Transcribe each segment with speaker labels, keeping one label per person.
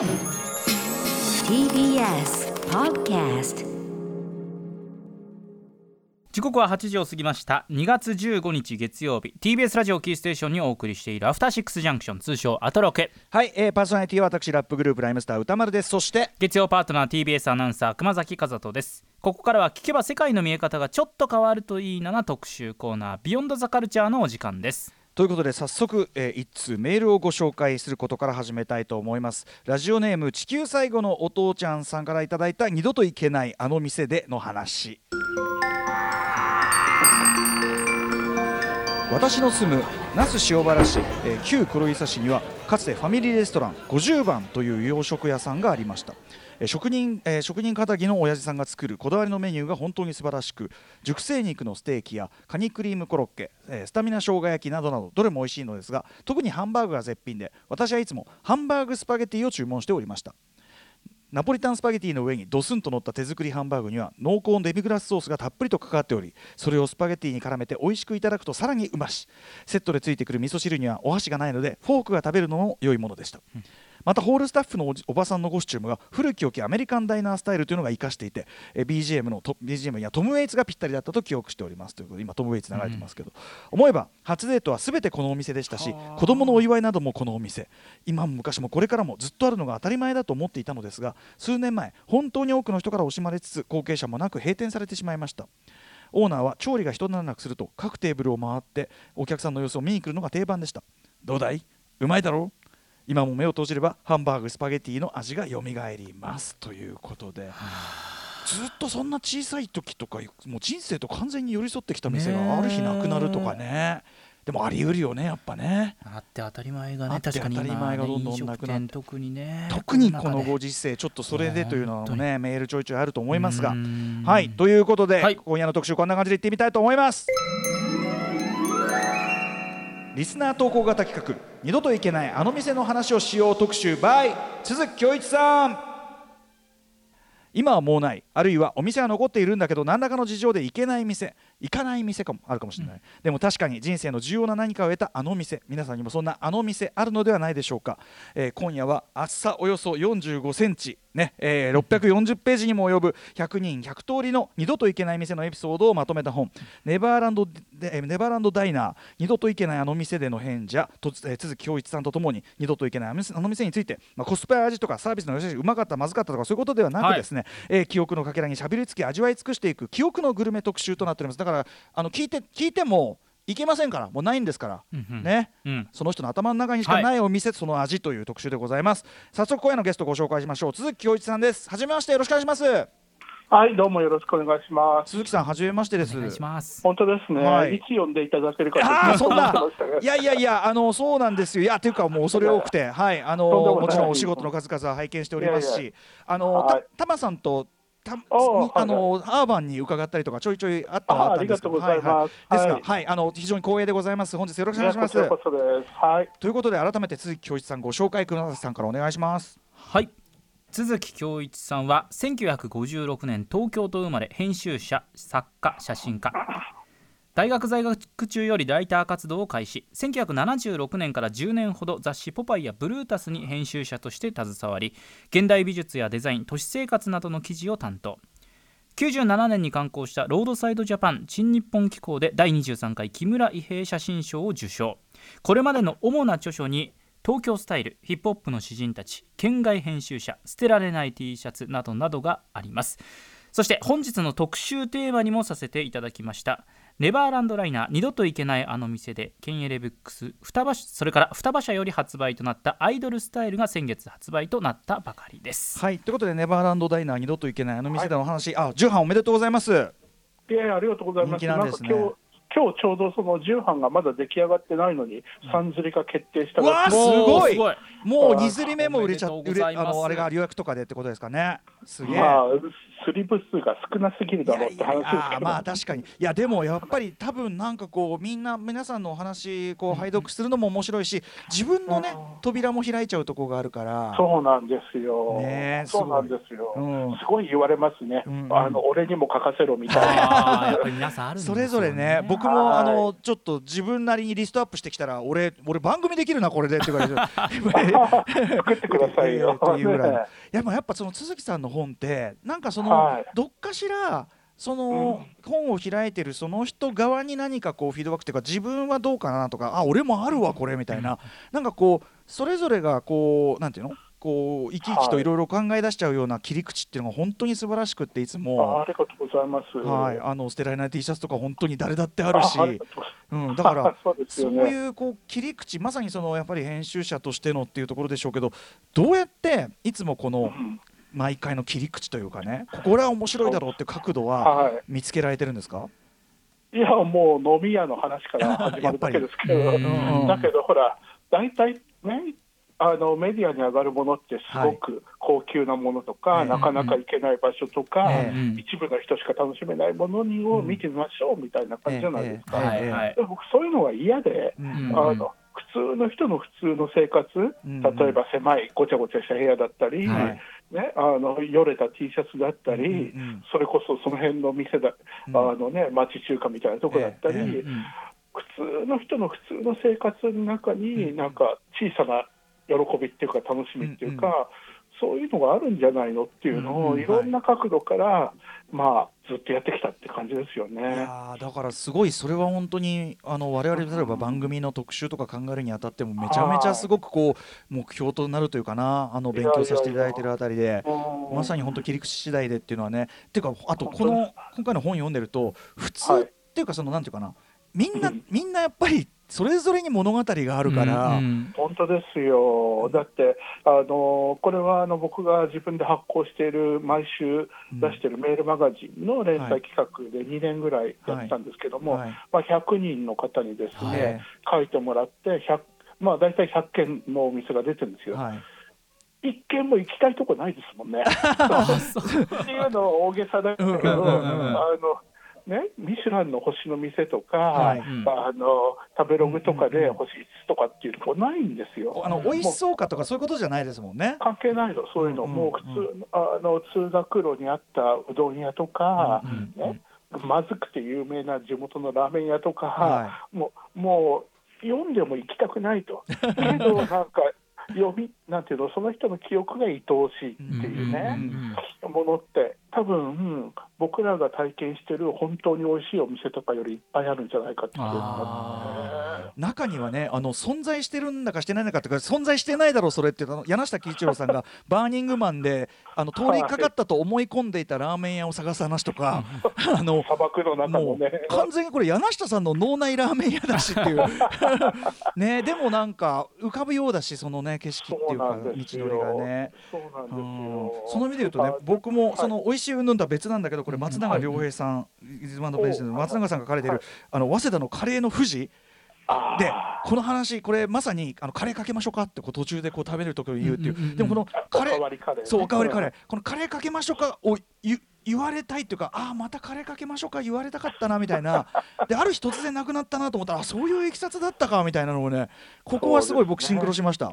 Speaker 1: TBS Podcast
Speaker 2: 時刻は8時を過ぎました。2月15日月曜日。TBS ラジオキーステーションにお送りしているアフターシックスジャンクション通称アトロケ。
Speaker 3: はい、えー、パーソナリティは私ラップグループライムスター歌丸です。そして
Speaker 2: 月曜パートナー TBS アナウンサー熊崎和人です。ここからは聞けば世界の見え方がちょっと変わるといいなな特集コーナービヨンドザカルチャーのお時間です
Speaker 3: ということで早速、えー、一通メールをご紹介することから始めたいと思います。ラジオネーム地球最後のお父ちゃんさんからいただいた二度と行けないあの店での話。私の住む那須塩原市、えー旧黒磯市にはかつてファミリーレストラン50番という洋食屋さんがありました、職人、えー職人かぎの親父さんが作るこだわりのメニューが本当に素晴らしく熟成肉のステーキやカニクリームコロッケ、えースタミナ生姜焼きなどなどどれも美味しいのですが特にハンバーグが絶品で私はいつもハンバーグスパゲティを注文しておりました。ナポリタンスパゲティの上にドスンと乗った手作りハンバーグには濃厚デミグラスソースがたっぷりとかかっておりそれをスパゲティに絡めて美味しくいただくとさらにうまし。セットでついてくる味噌汁にはお箸がないのでフォークが食べるのも良いものでした、またホールスタッフのおばさんのコスチュームが古き良きアメリカンダイナースタイルというのが活かしていてえ BGM のト BGM にはトム・ウェイツがぴったりだったと記憶しておりますということで今トム・ウェイツ流れてますけど、思えば初デートは全てこのお店でしたし子供のお祝いなどもこのお店。今も昔もこれからもずっとあるのが当たり前だと思っていたのですが数年前本当に多くの人から惜しまれつつ後継者もなく閉店されてしまいました。オーナーは調理が一段落すると各テーブルを回ってお客さんの様子を見に来るのが定番でした。どうだい？うまいだろう？今も目を閉じればハンバーグスパゲティの味がよみがえりますということで。ずっとそんな小さい時とかもう人生と完全に寄り添ってきた店がある日なくなるとかね。でもあり得るよねやっぱね。
Speaker 2: あって当たり前がね確かに今
Speaker 3: 当たり前がどんどんなくなって。
Speaker 2: 特にね
Speaker 3: 特にこのご時世ちょっとそれでというのはねメールちょいちょいあると思いますが。はいということで、
Speaker 2: はい。
Speaker 3: 今夜の特集こんな感じでいってみたいと思いますリスナー投稿型企画二度といけないあの店の話をしよう特集 by 鈴木恭一さん。今はもうないあるいはお店は残っているんだけど何らかの事情で行けない店行かない店かもあるかもしれない、でも確かに人生の重要な何かを得たあの店皆さんにもそんなあの店あるのではないでしょうか、えー今夜は厚さおよそ45センチねえー640ページにも及ぶ100人100通りの二度と行けない店のエピソードをまとめた本「ネバーランドネバーランドダイナー二度と行けないあの店での変者」と、えー、都築恭一さんとともに二度と行けないあの店について、まあ、コスパや味とかサービスの良し悪しうまかったまずかったとかそういうことではなくですね、えー記憶のかけらにしゃべりつき味わい尽くしていく記憶のグルメ特集となっております。だからあの聞いて聞いてもいけませんからもうないんですから、
Speaker 2: うんうん。
Speaker 3: ね。
Speaker 2: うん。
Speaker 3: その人の頭の中にしかないお店、その味という特集でございます。早速今夜のゲストご紹介しましょう。鈴木恭一さんです。はじめましてよろしくお願いします。
Speaker 4: はい、どうもよろしくお願いします。
Speaker 3: 鈴木さんはじめましてです。
Speaker 2: お願いします。
Speaker 4: 本当ですね。
Speaker 3: はい。
Speaker 4: い、つ呼んでいただけるか
Speaker 3: ああそんないやいやいやあのそうなんですよ。いやというかもう恐れ多くて。はい。あの
Speaker 4: も
Speaker 3: ちろんお仕事の数々は拝見しておりますし
Speaker 4: いやい
Speaker 3: あの
Speaker 4: はい。
Speaker 3: たタマさんとたに
Speaker 4: はい
Speaker 3: あのアーバンに伺ったりとかちょいちょいあったはあったんですけど。
Speaker 4: あありがとうございます。
Speaker 3: はいはい。ですが
Speaker 4: はい
Speaker 3: はいあの非常に光栄でございます。本日よろしくお願いします。
Speaker 4: はい。
Speaker 3: ということで改めて鈴木恭一さんご紹介ください。さんからお願いします
Speaker 2: はい。都築恭一さんは1956年東京と生まれ編集者作家写真家大学在学中よりライター活動を開始。1976年から10年ほど雑誌「ポパイ」や「ブルータス」に編集者として携わり現代美術やデザイン都市生活などの記事を担当。97年に刊行したロードサイドジャパン新日本機構で第23回木村伊兵写真賞を受賞。これまでの主な著書に東京スタイルヒップホップの詩人たち県外編集者捨てられない T シャツなどなどがあります。そして本日の特集テーマにもさせていただきました。ネバーランドライナー二度と行けないあの店でケンエレブックス双葉それから双葉社より発売となったアイドルスタイルが先月発売となったばかりです。
Speaker 3: はいということでネバーランドダイナー二度といけないあの店でのお話、あ重版おめでとうございます。
Speaker 4: いやいやありがとうございます。
Speaker 3: 人気なんですね。
Speaker 4: か今日今日ちょうどその重版がまだ出来上がってないのに、三釣りが決定した
Speaker 3: うわーす
Speaker 2: お
Speaker 3: ごい。
Speaker 2: ーすごい。
Speaker 3: もう二釣り目も売れちゃ
Speaker 2: おめ
Speaker 3: 売れあ
Speaker 2: でとうございます。
Speaker 3: のあれが予約とかでってことですかね。すげえ、
Speaker 4: まあ、スリ部数が少なすぎるだろうって話です
Speaker 3: いやいや
Speaker 4: けど、
Speaker 3: まあ確かに。いやでもやっぱり多分なんかこうみんな皆さんのお話こう拝読するのも面白いし自分のね
Speaker 4: うん。
Speaker 3: 扉も開いちゃうとこがあるから。
Speaker 4: そうなんですよ、
Speaker 3: ねえ
Speaker 4: そうなんですよ、
Speaker 3: うん。
Speaker 4: すごい言われますね、
Speaker 3: うんうん。
Speaker 4: あの俺にも書かせろみたいな。
Speaker 2: 皆さんあるんですよね。
Speaker 3: それぞれね僕もあの
Speaker 4: は
Speaker 3: ちょっと自分なりにリストアップしてきたら俺俺番組できるなこれでって言われて。
Speaker 4: 作ってくださいよ。
Speaker 3: っていうぐらい
Speaker 4: ね
Speaker 3: やっぱやっぱその都築さんの本ってなんかその、
Speaker 4: はい。
Speaker 3: どっかしらその、本を開いてるその人側に何かこうフィードバックっていうか自分はどうかなとかあ俺もあるわこれみたいな、なんかこうそれぞれがこうなんていうの？こう生き生きとい。ろいろ考え出しちゃうような切り口っていうのが本当に素晴らしくっていつ
Speaker 4: あ
Speaker 3: も
Speaker 4: あ。りがとうございます。
Speaker 3: はい、あの捨てられない T シャツとか本当に誰だってあるし。
Speaker 4: う
Speaker 3: ん、だから
Speaker 4: そう。
Speaker 3: いうこう切り口まさにそのやっぱり編集者としてのっていうところでしょうけどどうやっていつもこの
Speaker 4: うん
Speaker 3: 毎回の切り口というかねこれは面白いだろうって角度は
Speaker 4: は
Speaker 3: 見つけられてるんですか？
Speaker 4: い。いや、もう飲み屋の話から始まるだけですけど、だけどほら、大体ね、あのメディアに上がるものってすごく高級なものとか、
Speaker 3: はい
Speaker 4: なかなか行けない場所とか、
Speaker 3: え
Speaker 2: え
Speaker 4: 一部の人しか楽しめないものにを見てみましょうみたいな感じじゃないですか？僕そういうのが嫌で、あの普通の人の普通の生活、
Speaker 3: ん。
Speaker 4: 例えば狭いごちゃごちゃした部屋だったり、
Speaker 3: はい
Speaker 4: ね、あのよれた T シャツだったり、
Speaker 3: うんうん。
Speaker 4: それこそその辺の店だ、
Speaker 3: うん。
Speaker 4: あのね、町中華みたいなとこだったり、
Speaker 3: ええ
Speaker 4: 普通の人の普通の生活の中に、なんか小さな喜びっていうか、楽しみっていうか、
Speaker 3: うん
Speaker 4: そういうのがあるんじゃないのっていうのを、い。ろんな角度から、まあ、ずっとやってきたって感じですよ
Speaker 3: い
Speaker 4: ね。
Speaker 3: だからすごいそれは本当にあの我々例えば番組の特集とか考えるにあたってもめちゃめちゃすごくこう目標となるというかなあの勉強させていただいてるあたりで。
Speaker 4: うん。
Speaker 3: まさに本当切り口次第でっていうのはねっていうかあとこの今回の本読んでると普通
Speaker 4: はい。
Speaker 3: っていうかそのなんていうかなみんな
Speaker 4: うん。
Speaker 3: みんなやっぱりそれぞれに物語があるから、
Speaker 2: うん
Speaker 4: 本当ですよ、だって、あのこれはあの僕が自分で発行している、毎週出しているメールマガジンの連載企画で2年ぐらいやってたんですけども、
Speaker 3: はい。
Speaker 4: まあ、100人の方にです
Speaker 2: は
Speaker 4: ね、
Speaker 3: い。
Speaker 4: 書いてもらって、100まあ、大体100件のお店が出てるんですよ、
Speaker 3: はい、
Speaker 4: 一軒も行きたいとこないですもんね。っていうのは大げさだけど、
Speaker 3: うんうんうん
Speaker 2: うん。
Speaker 4: あのね、ミシュランの星の店とか、
Speaker 3: はい。
Speaker 2: うん。
Speaker 4: あの食べログとかで星5つとかっていうとこないんですよ。
Speaker 3: あの美味しそうかとかそういうことじゃないですもんね。
Speaker 4: 関係ないの、そういうの、
Speaker 3: うんうん
Speaker 4: もう普通、あの通学路にあったうどん屋とか、
Speaker 3: うん
Speaker 4: ね、まずくて有名な地元のラーメン屋とか、
Speaker 3: は
Speaker 4: もうもう読んでも行きたくないと、けどなんか読み、なんていうの、その人の記憶が愛おしいっていうね、ものって、多分僕らが体験してる本当に美味しいお店とかよりいっぱいあるんじゃないかっていうのがあって。
Speaker 3: 中にはねあの存在してるんだかしてないのかとか存在してないだろうそれって柳下喜一郎さんが バーニングマンであの通りかかったと思い込んでいたラーメン屋を探す話とかあの
Speaker 4: 砂漠の中
Speaker 3: もう
Speaker 4: のね、
Speaker 3: 完全にこれ柳下さんの脳内ラーメン屋だしっていう ねでもなんか浮かぶようだしそのね景色っていうか道のりがね。
Speaker 4: そうなんです。
Speaker 3: その意味で言うとね
Speaker 4: あ
Speaker 3: 僕も
Speaker 4: はい
Speaker 3: その美味しい云々とは別なんだけどこれ松永良平さんイズマンドベースの松永さんが書かれてい。るあの早稲田のカレーの富士。でこの話これまさにあのカレーかけましょうかってこう途中でこう食べる時に言うっていう,、でもこのカレ
Speaker 4: おかわ
Speaker 3: ー
Speaker 4: りカレーね。
Speaker 3: そうおかわりカレー。このカレーかけましょうかを言言われたいっていうかああまたカレーかけましょうか言われたかったなみたいな。である日突然なくなったなと思ったらあそういういきさつだったかみたいなのをねここはすごい僕シンクロしました、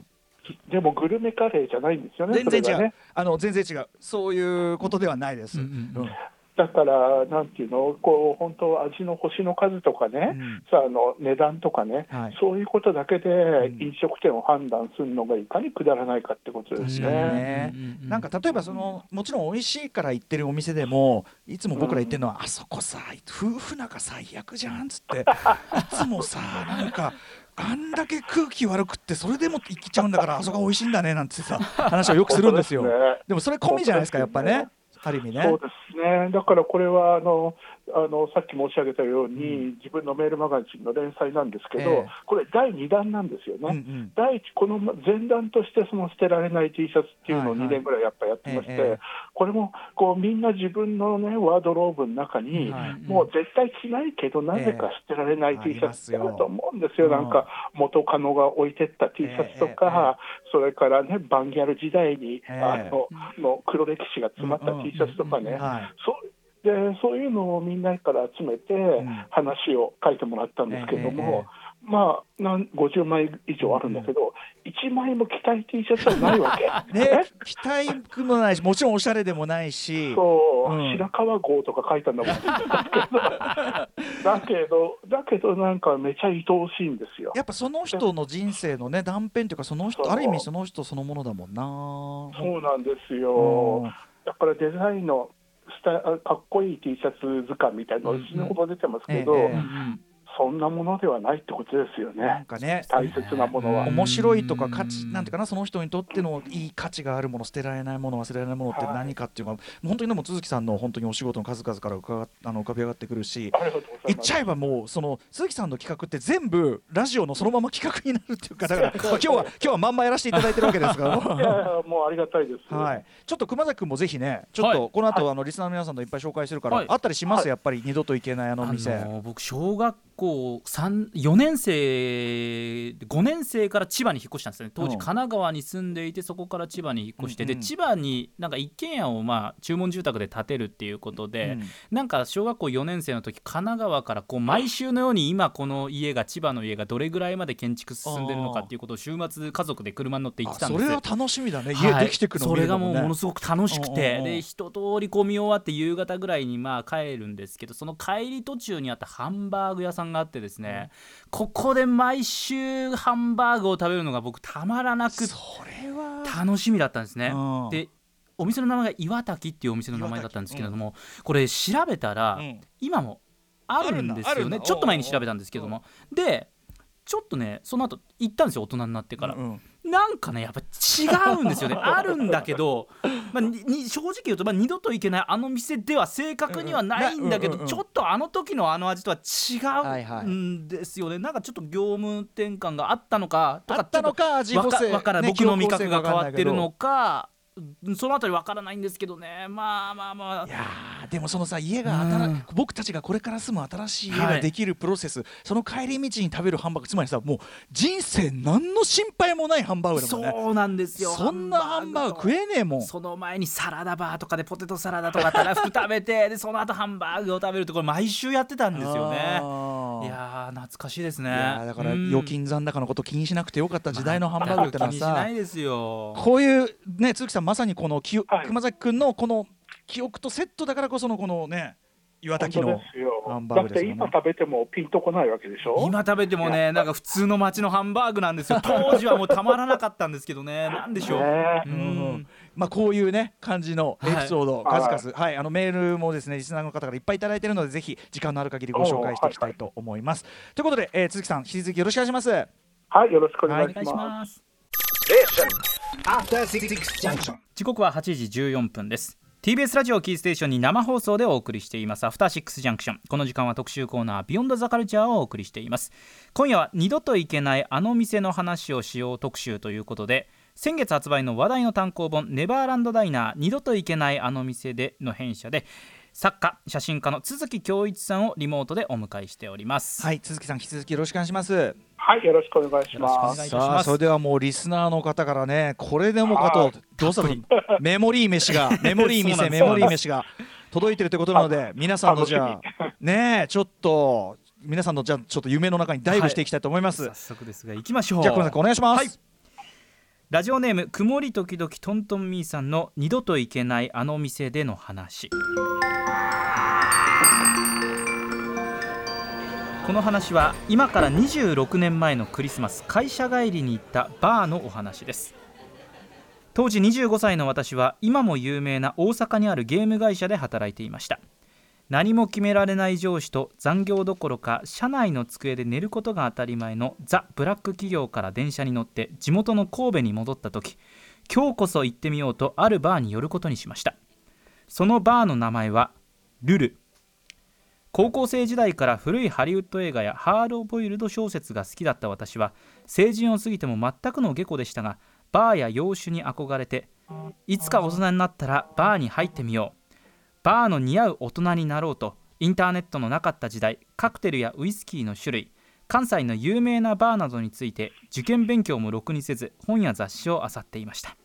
Speaker 4: でもグルメカレーじゃないんですよね。
Speaker 3: 全然違う、
Speaker 4: ね。
Speaker 3: あの全然違う。そういうことではないです、
Speaker 2: うんうん
Speaker 3: うん。
Speaker 4: だから、なんていうの、こう本当、味の星の数とかね、
Speaker 3: うん。
Speaker 4: さあの値段とかね、
Speaker 3: はい。
Speaker 4: そういうことだけで
Speaker 3: ん。
Speaker 4: 飲食店を判断するのがいかにくだらないかってことですね。
Speaker 3: ね。
Speaker 2: うんうんうん
Speaker 3: なんか例えばそのもちろん美味しいから行ってるお店でもいつも僕ら言ってるのは、あそこさ夫婦仲最悪じゃんっつって いつもさなんかあんだけ空気悪くってそれでも行っちゃうんだから あそこが美味しいんだねなんてさ話をよくするんですよ。
Speaker 4: で
Speaker 3: もそれ込みじゃないですかやっぱね。ある意味ね。
Speaker 4: そうですね、だからこれはあのあのさっき申し上げたように、自分のメールマガジンの連載なんですけど、
Speaker 3: ええ。
Speaker 4: これ、第2弾なんですよね。
Speaker 3: うんうん。
Speaker 4: 第一、この前段としてその捨てられない T シャツっていうのを
Speaker 3: はいはい。
Speaker 4: 2年ぐらいやっぱやってまして、
Speaker 3: ええええ。
Speaker 4: これもこうみんな自分の、ね、ワードローブの中に、
Speaker 3: はい。
Speaker 4: もう絶対着ないけど、なぜか捨てられない
Speaker 3: ええ
Speaker 4: T シャツってあると思うんですよ、
Speaker 3: ありますよ
Speaker 4: なんか元カノが置いてった T シャツとか、それからね、バンギャル時代に、
Speaker 3: ええ。
Speaker 4: あのの黒歴史が詰まった T T シャツとかね、
Speaker 3: はい。
Speaker 4: そうでそういうのをみんなから集めて話を書いてもらったんですけども、まあなん50枚以上あるんだけど、1枚も着たい T シャツはないわけ。
Speaker 3: ね着たいくもないしもちろんおしゃれでもないし。
Speaker 4: そう、
Speaker 3: うん。
Speaker 4: 白川郷とか書いたんだもん。だけど、だけどなんかめちゃ愛おしいんですよ。
Speaker 3: やっぱその人の人生のね断片というかその人ある意味その人そのものだもんな。
Speaker 4: そうなんです
Speaker 3: う
Speaker 4: よ
Speaker 3: ん。
Speaker 4: だからデザインのかっこいい T シャツ図鑑みたいなの死ぬほど出てますけど、そんなものではないってことですよ
Speaker 3: なん
Speaker 4: ね。
Speaker 3: かね
Speaker 4: 大切なものは。
Speaker 3: 面白いとか価値なんていうかなその人にとってのいい価値があるもの捨てられないもの忘れられないものって何かっていうのは、本当にでも都築さんの本当にお仕事の数々から伺っあの浮かび上がってくるし。言っちゃえばもうその鈴木さんの企画って全部ラジオのそのまま企画になるっていうかだからまあ今日は今日はまんまやらせていただいてるわけですから
Speaker 4: いやいやもうありがたいです。
Speaker 3: はい、ちょっと熊崎君もぜひねちょっ
Speaker 2: はい。
Speaker 3: とこの後、あのリスナーの皆さんといっぱい紹介するから、
Speaker 2: はい。
Speaker 3: あったりします、
Speaker 4: はい。
Speaker 3: やっぱり二度と行けないあの店、
Speaker 2: あの僕小学校3 4年生5年生から千葉に引っ越したんですよね。当時
Speaker 3: うん。
Speaker 2: 神奈川に住んでいてそこから千葉に引っ越して、
Speaker 3: うんうん。
Speaker 2: で千葉になんか一軒家をまあ注文住宅で建てるっていうことで、
Speaker 3: うん
Speaker 2: なんか小学校4年生の時神奈川からこう毎週のように今この家が千葉の家がどれぐらいまで建築進んでるのかっていうことを週末家族で車に乗って行ってたんです。
Speaker 3: それは楽しみだね、
Speaker 2: はい。
Speaker 3: 家できてくの
Speaker 2: それがもうもの
Speaker 3: す
Speaker 2: すごく楽しくて
Speaker 3: うん
Speaker 2: で一通りこう見終わって夕方ぐらいにまあ帰るんですけどその帰り途中にあったハンバーグ屋さんがあってですね、ここで毎週ハンバーグを食べるのが僕たまらなく
Speaker 3: それは。
Speaker 2: 楽しみだったんですね。
Speaker 3: うん。
Speaker 2: でお店の名前が岩滝っていうお店の名前だったんですけれども、これ調べたら、
Speaker 3: うん。
Speaker 2: 今もあるんですよね。ちょっと前に調べたんですけども。でちょっとねその後行ったんですよ大人になってから、
Speaker 3: うん
Speaker 2: なんかねやっぱ違うんですよね。あるんだけど、まあ、にに正直言うと、まあ、二度と行けないあの店では正確にはないんだけど、
Speaker 3: うんうんうん
Speaker 2: ちょっとあの時のあの味とは
Speaker 3: はいはい
Speaker 2: 違うんですよね、なんかちょっと業務転換があったのかとか
Speaker 3: あったのか味補正。ね
Speaker 2: 僕の味覚が変わってるのかそのあたりわからないんですけどね。まあまあまあ。
Speaker 3: いやーでもそのさ家が新
Speaker 2: うん。
Speaker 3: 僕たちがこれから住む新しい家
Speaker 2: はい
Speaker 3: ができるプロセス、その帰り道に食べるハンバーグつまりさもう人生何の心配もないハンバーグだもんね。
Speaker 2: そうなんですよ。
Speaker 3: そんなハンバーグ食えねえもん。
Speaker 2: その前にサラダバーとかでポテトサラダとかたらふく食べてでその後ハンバーグを食べるとこれ毎週やってたんですよね。いやー懐かしいですね。
Speaker 3: だから
Speaker 2: うん。
Speaker 3: 預金残高のこと気にしなくてよかった時代のハンバーグってのは
Speaker 2: 気にし
Speaker 3: さ
Speaker 2: ないですよ。
Speaker 3: こういうね鈴木さんまさにこのき、
Speaker 4: はい。
Speaker 3: 熊崎君のこの記憶とセットだからこそのこのね岩
Speaker 4: 本
Speaker 3: 滝の
Speaker 4: 当ですよ。
Speaker 3: ハンバーグですよね。
Speaker 4: 今食べてもピンとこないわけでしょ？
Speaker 2: 今食べてもねなんか普通の街のハンバーグなんですよ。当時はもうたまらなかったんですけどね。なんでしょう、
Speaker 4: ね
Speaker 2: う
Speaker 3: うん。
Speaker 2: ん。
Speaker 3: まあこういうね感じのエピソード、
Speaker 4: はい。
Speaker 3: 数々。はい、あのメールもですねリスナーの方からいっぱいいただいているのでぜひ時間のある限りご紹介していきたいと思います。ということで、えー、鈴木さん引き続きよろしくお願いします。
Speaker 4: はいよろしくお願い
Speaker 2: お願いし
Speaker 4: します。
Speaker 2: ます
Speaker 5: After Six Junction.
Speaker 2: 時刻は8時14分です。TBS ラジオキーステーションに生放送でお送りしています。アフターシックスジャンクションこの時間は特集コーナービヨンドザカルチャーをお送りしています。今夜は二度と行けないあの店の話をしよう特集ということで先月発売の話題の単行本ネバーランドダイナー二度と行けないあの店での編者で作家写真家の都築恭一さんをリモートでお迎えしております、
Speaker 3: はい、鈴木さん引き続きよろしくお願いします。
Speaker 4: はいよろしくお願いします。
Speaker 3: さあそれではもうリスナーの方からねこれでもかと
Speaker 4: はい。
Speaker 3: どうしたの
Speaker 2: たっぷ
Speaker 3: メモリー飯が メモリー店メモリー飯が届いてるということなので皆さんのじゃあねえちょっと皆さんのじゃあちょっと夢の中にダイブしていきたいと思います。
Speaker 2: 早速ですが行きましょう。
Speaker 3: じゃあ小野さんお願いします。
Speaker 2: はい。ラジオネーム曇り時々トントンミーさんの二度と行けないあの店での話この話は今から26年前のクリスマス会社帰りに行ったバーのお話です。当時25歳の私は今も有名な大阪にあるゲーム会社で働いていました。何も決められない上司と残業どころか社内の机で寝ることが当たり前のザ・ブラック企業から電車に乗って地元の神戸に戻った時今日こそ行ってみようとあるバーに寄ることにしました。そのバーの名前はルル。高校生時代から古いハリウッド映画やハードボイルド小説が好きだった私は成人を過ぎても全くの下戸でしたがバーや洋酒に憧れていつか大人になったらバーに入ってみよう。バーの似合う大人になろうとインターネットのなかった時代カクテルやウイスキーの種類。関西の有名なバーなどについて受験勉強もろくにせず本や雑誌を漁っていました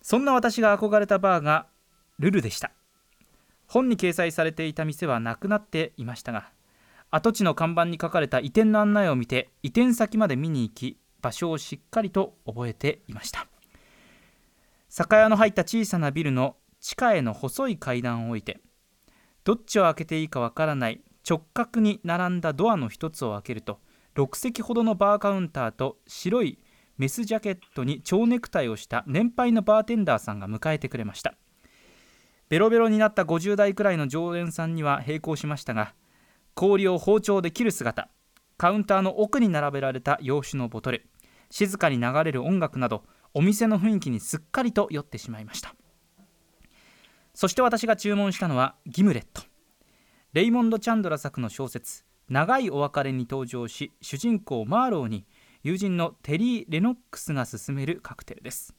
Speaker 2: そんな私が憧れたバーがルルでした。本に掲載されていた店はなくなっていましたが跡地の看板に書かれた移転の案内を見て移転先まで見に行き場所をしっかりと覚えていました。酒屋の入った小さなビルの地下への細い階段を置いてどっちを開けていいかわからない直角に並んだドアの一つを開けると6席ほどのバーカウンターと白いメスジャケットに蝶ネクタイをした年配のバーテンダーさんが迎えてくれました。ベロベロになった50代くらいの常連さんには並行しましたが氷を包丁で切る姿カウンターの奥に並べられた洋酒のボトル静かに流れる音楽などお店の雰囲気にすっかりと酔ってしまいました。そして私が注文したのはギムレット。レイモンド・チャンドラ作の小説「長いお別れ」に登場し主人公マーローに友人のテリー・レノックスが勧めるカクテルです。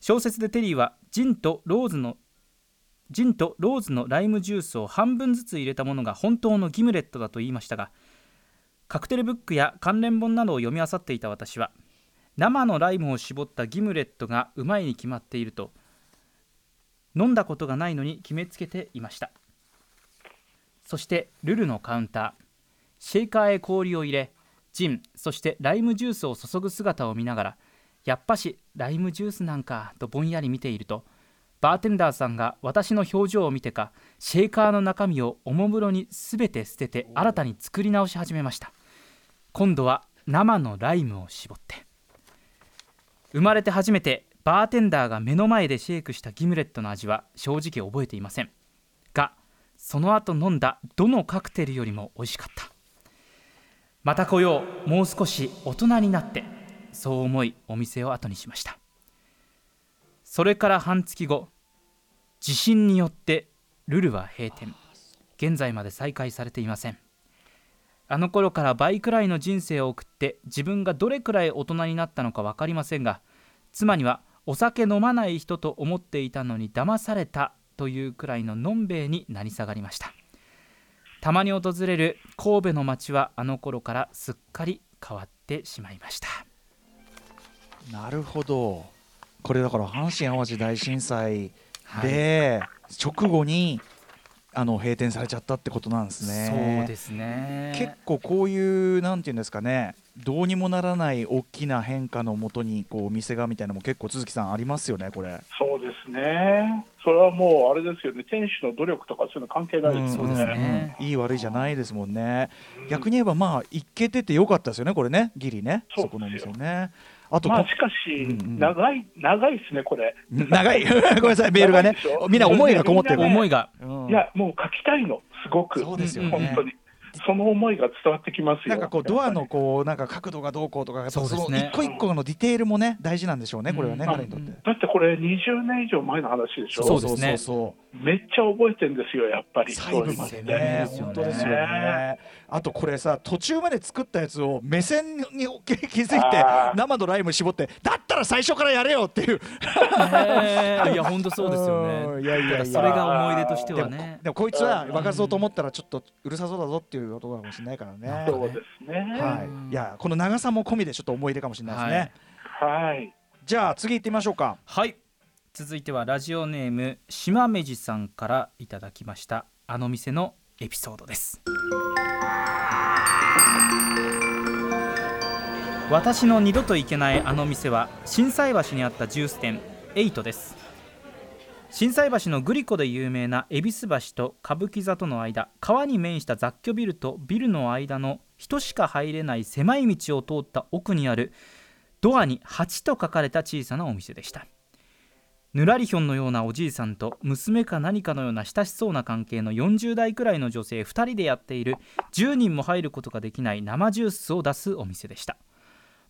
Speaker 2: 小説でテリーはジンとローズのジンとローズのライムジュースを半分ずつ入れたものが本当のギムレットだと言いましたがカクテルブックや関連本などを読み漁っていた私は生のライムを絞ったギムレットがうまいに決まっていると飲んだことがないのに決めつけていました。そしてルルのカウンターシェイカーへ氷を入れジンそしてライムジュースを注ぐ姿を見ながらやっぱしライムジュースなんかとぼんやり見ているとバーテンダーさんが私の表情を見てかシェーカーの中身をおもむろに全て捨てて新たに作り直し始めました。今度は生のライムを絞って。生まれて初めてバーテンダーが目の前でシェイクしたギムレットの味は正直覚えていません。がその後飲んだどのカクテルよりも美味しかった。また来よう。もう少し大人になってそう思いお店を後にしましたそれから半月後地震によってルルは閉店。現在まで再開されていません。あの頃から倍くらいの人生を送って自分がどれくらい大人になったのか分かりませんが妻にはお酒飲まない人と思っていたのに騙されたというくらいののんべえになり下がりました。たまに訪れる神戸の街はあの頃からすっかり変わってしまいました。
Speaker 3: なるほど。これだから阪神・淡路大震災で、はい、直後にあの閉店されちゃったってことなんですね。
Speaker 2: そうですね
Speaker 3: 結構こういうなんていうんですかねどうにもならない大きな変化のもとにこう店がみたいなのも結構鈴木さんありますよねこれ。
Speaker 4: そうですね。それはもうあれですよね店主の努力とかそういうの関係ないですよね。うん
Speaker 3: ねいい悪いじゃないですもんね。逆に言えばまあ行けててよかったですよねこれねギリねそこのお店ね。
Speaker 4: あと、まあ、しかし、長い、長いですね、これ。
Speaker 3: 長い、ごめんなさい、メールがね、みんな思いがこもってる、ね、
Speaker 2: 思いが、
Speaker 4: いや、もう書きたいの、すごく、
Speaker 3: そうですよね、
Speaker 4: 本当に。その思いが伝わってきます
Speaker 3: なんかこうドアのこうなんか角度がどうこうとか、その一個一個のディテールもね大事なんでしょうね、これはね、彼にとって。
Speaker 4: だってこれ20年以上前の話でしょ。
Speaker 2: そうですね。
Speaker 4: めっちゃ覚えてるんですよやっぱり。
Speaker 3: 細部までね。本当ですよね。あとこれさ途中まで作ったやつを目線に気づいて生のライム絞ってだったら最初からやれよっていう。
Speaker 2: いや本当そうですよね。いやいやそれが思い出としてはね。
Speaker 3: でもこいつは沸かそうと思ったらちょっとうるさそうだぞっていうことかもしれないからね。
Speaker 4: そうですね。
Speaker 3: はい。いやこの長さも込みでちょっと思い出かもしれないですね。
Speaker 4: はい。
Speaker 3: じゃあ次行ってみましょうか。
Speaker 2: はい。続いてはラジオネーム島目地さんからいただきましたあの店のエピソードです私の二度と行けないあの店は心斎橋にあったジュース店エイトです。心斎橋のグリコで有名な恵比寿橋と歌舞伎座との間川に面した雑居ビルとビルの間の人しか入れない狭い道を通った奥にあるドアに8と書かれた小さなお店でした。ぬらりひょんのようなおじいさんと娘か何かのような親しそうな関係の40代くらいの女性2人でやっている10人も入ることができない生ジュースを出すお店でした。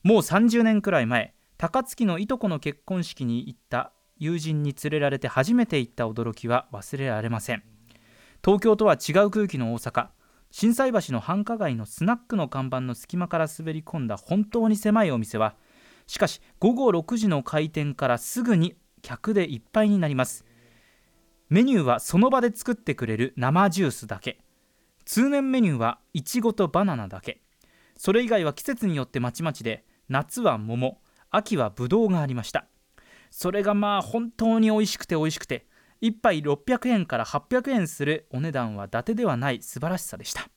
Speaker 2: もう30年くらい前高槻のいとこの結婚式に行った友人に連れられて初めて行った驚きは忘れられません。東京とは違う空気の大阪。心斎橋の繁華街のスナックの看板の隙間から滑り込んだ本当に狭いお店はしかし午後6時の開店からすぐに客でいっぱいになります。メニューはその場で作ってくれる生ジュースだけ。通年メニューはいちごとバナナだけ。それ以外は季節によってまちまちで夏は桃秋はぶどうがありました。それがまあ本当に美味しくて美味しくて1杯600円から800円するお値段は伊達ではない素晴らしさでした。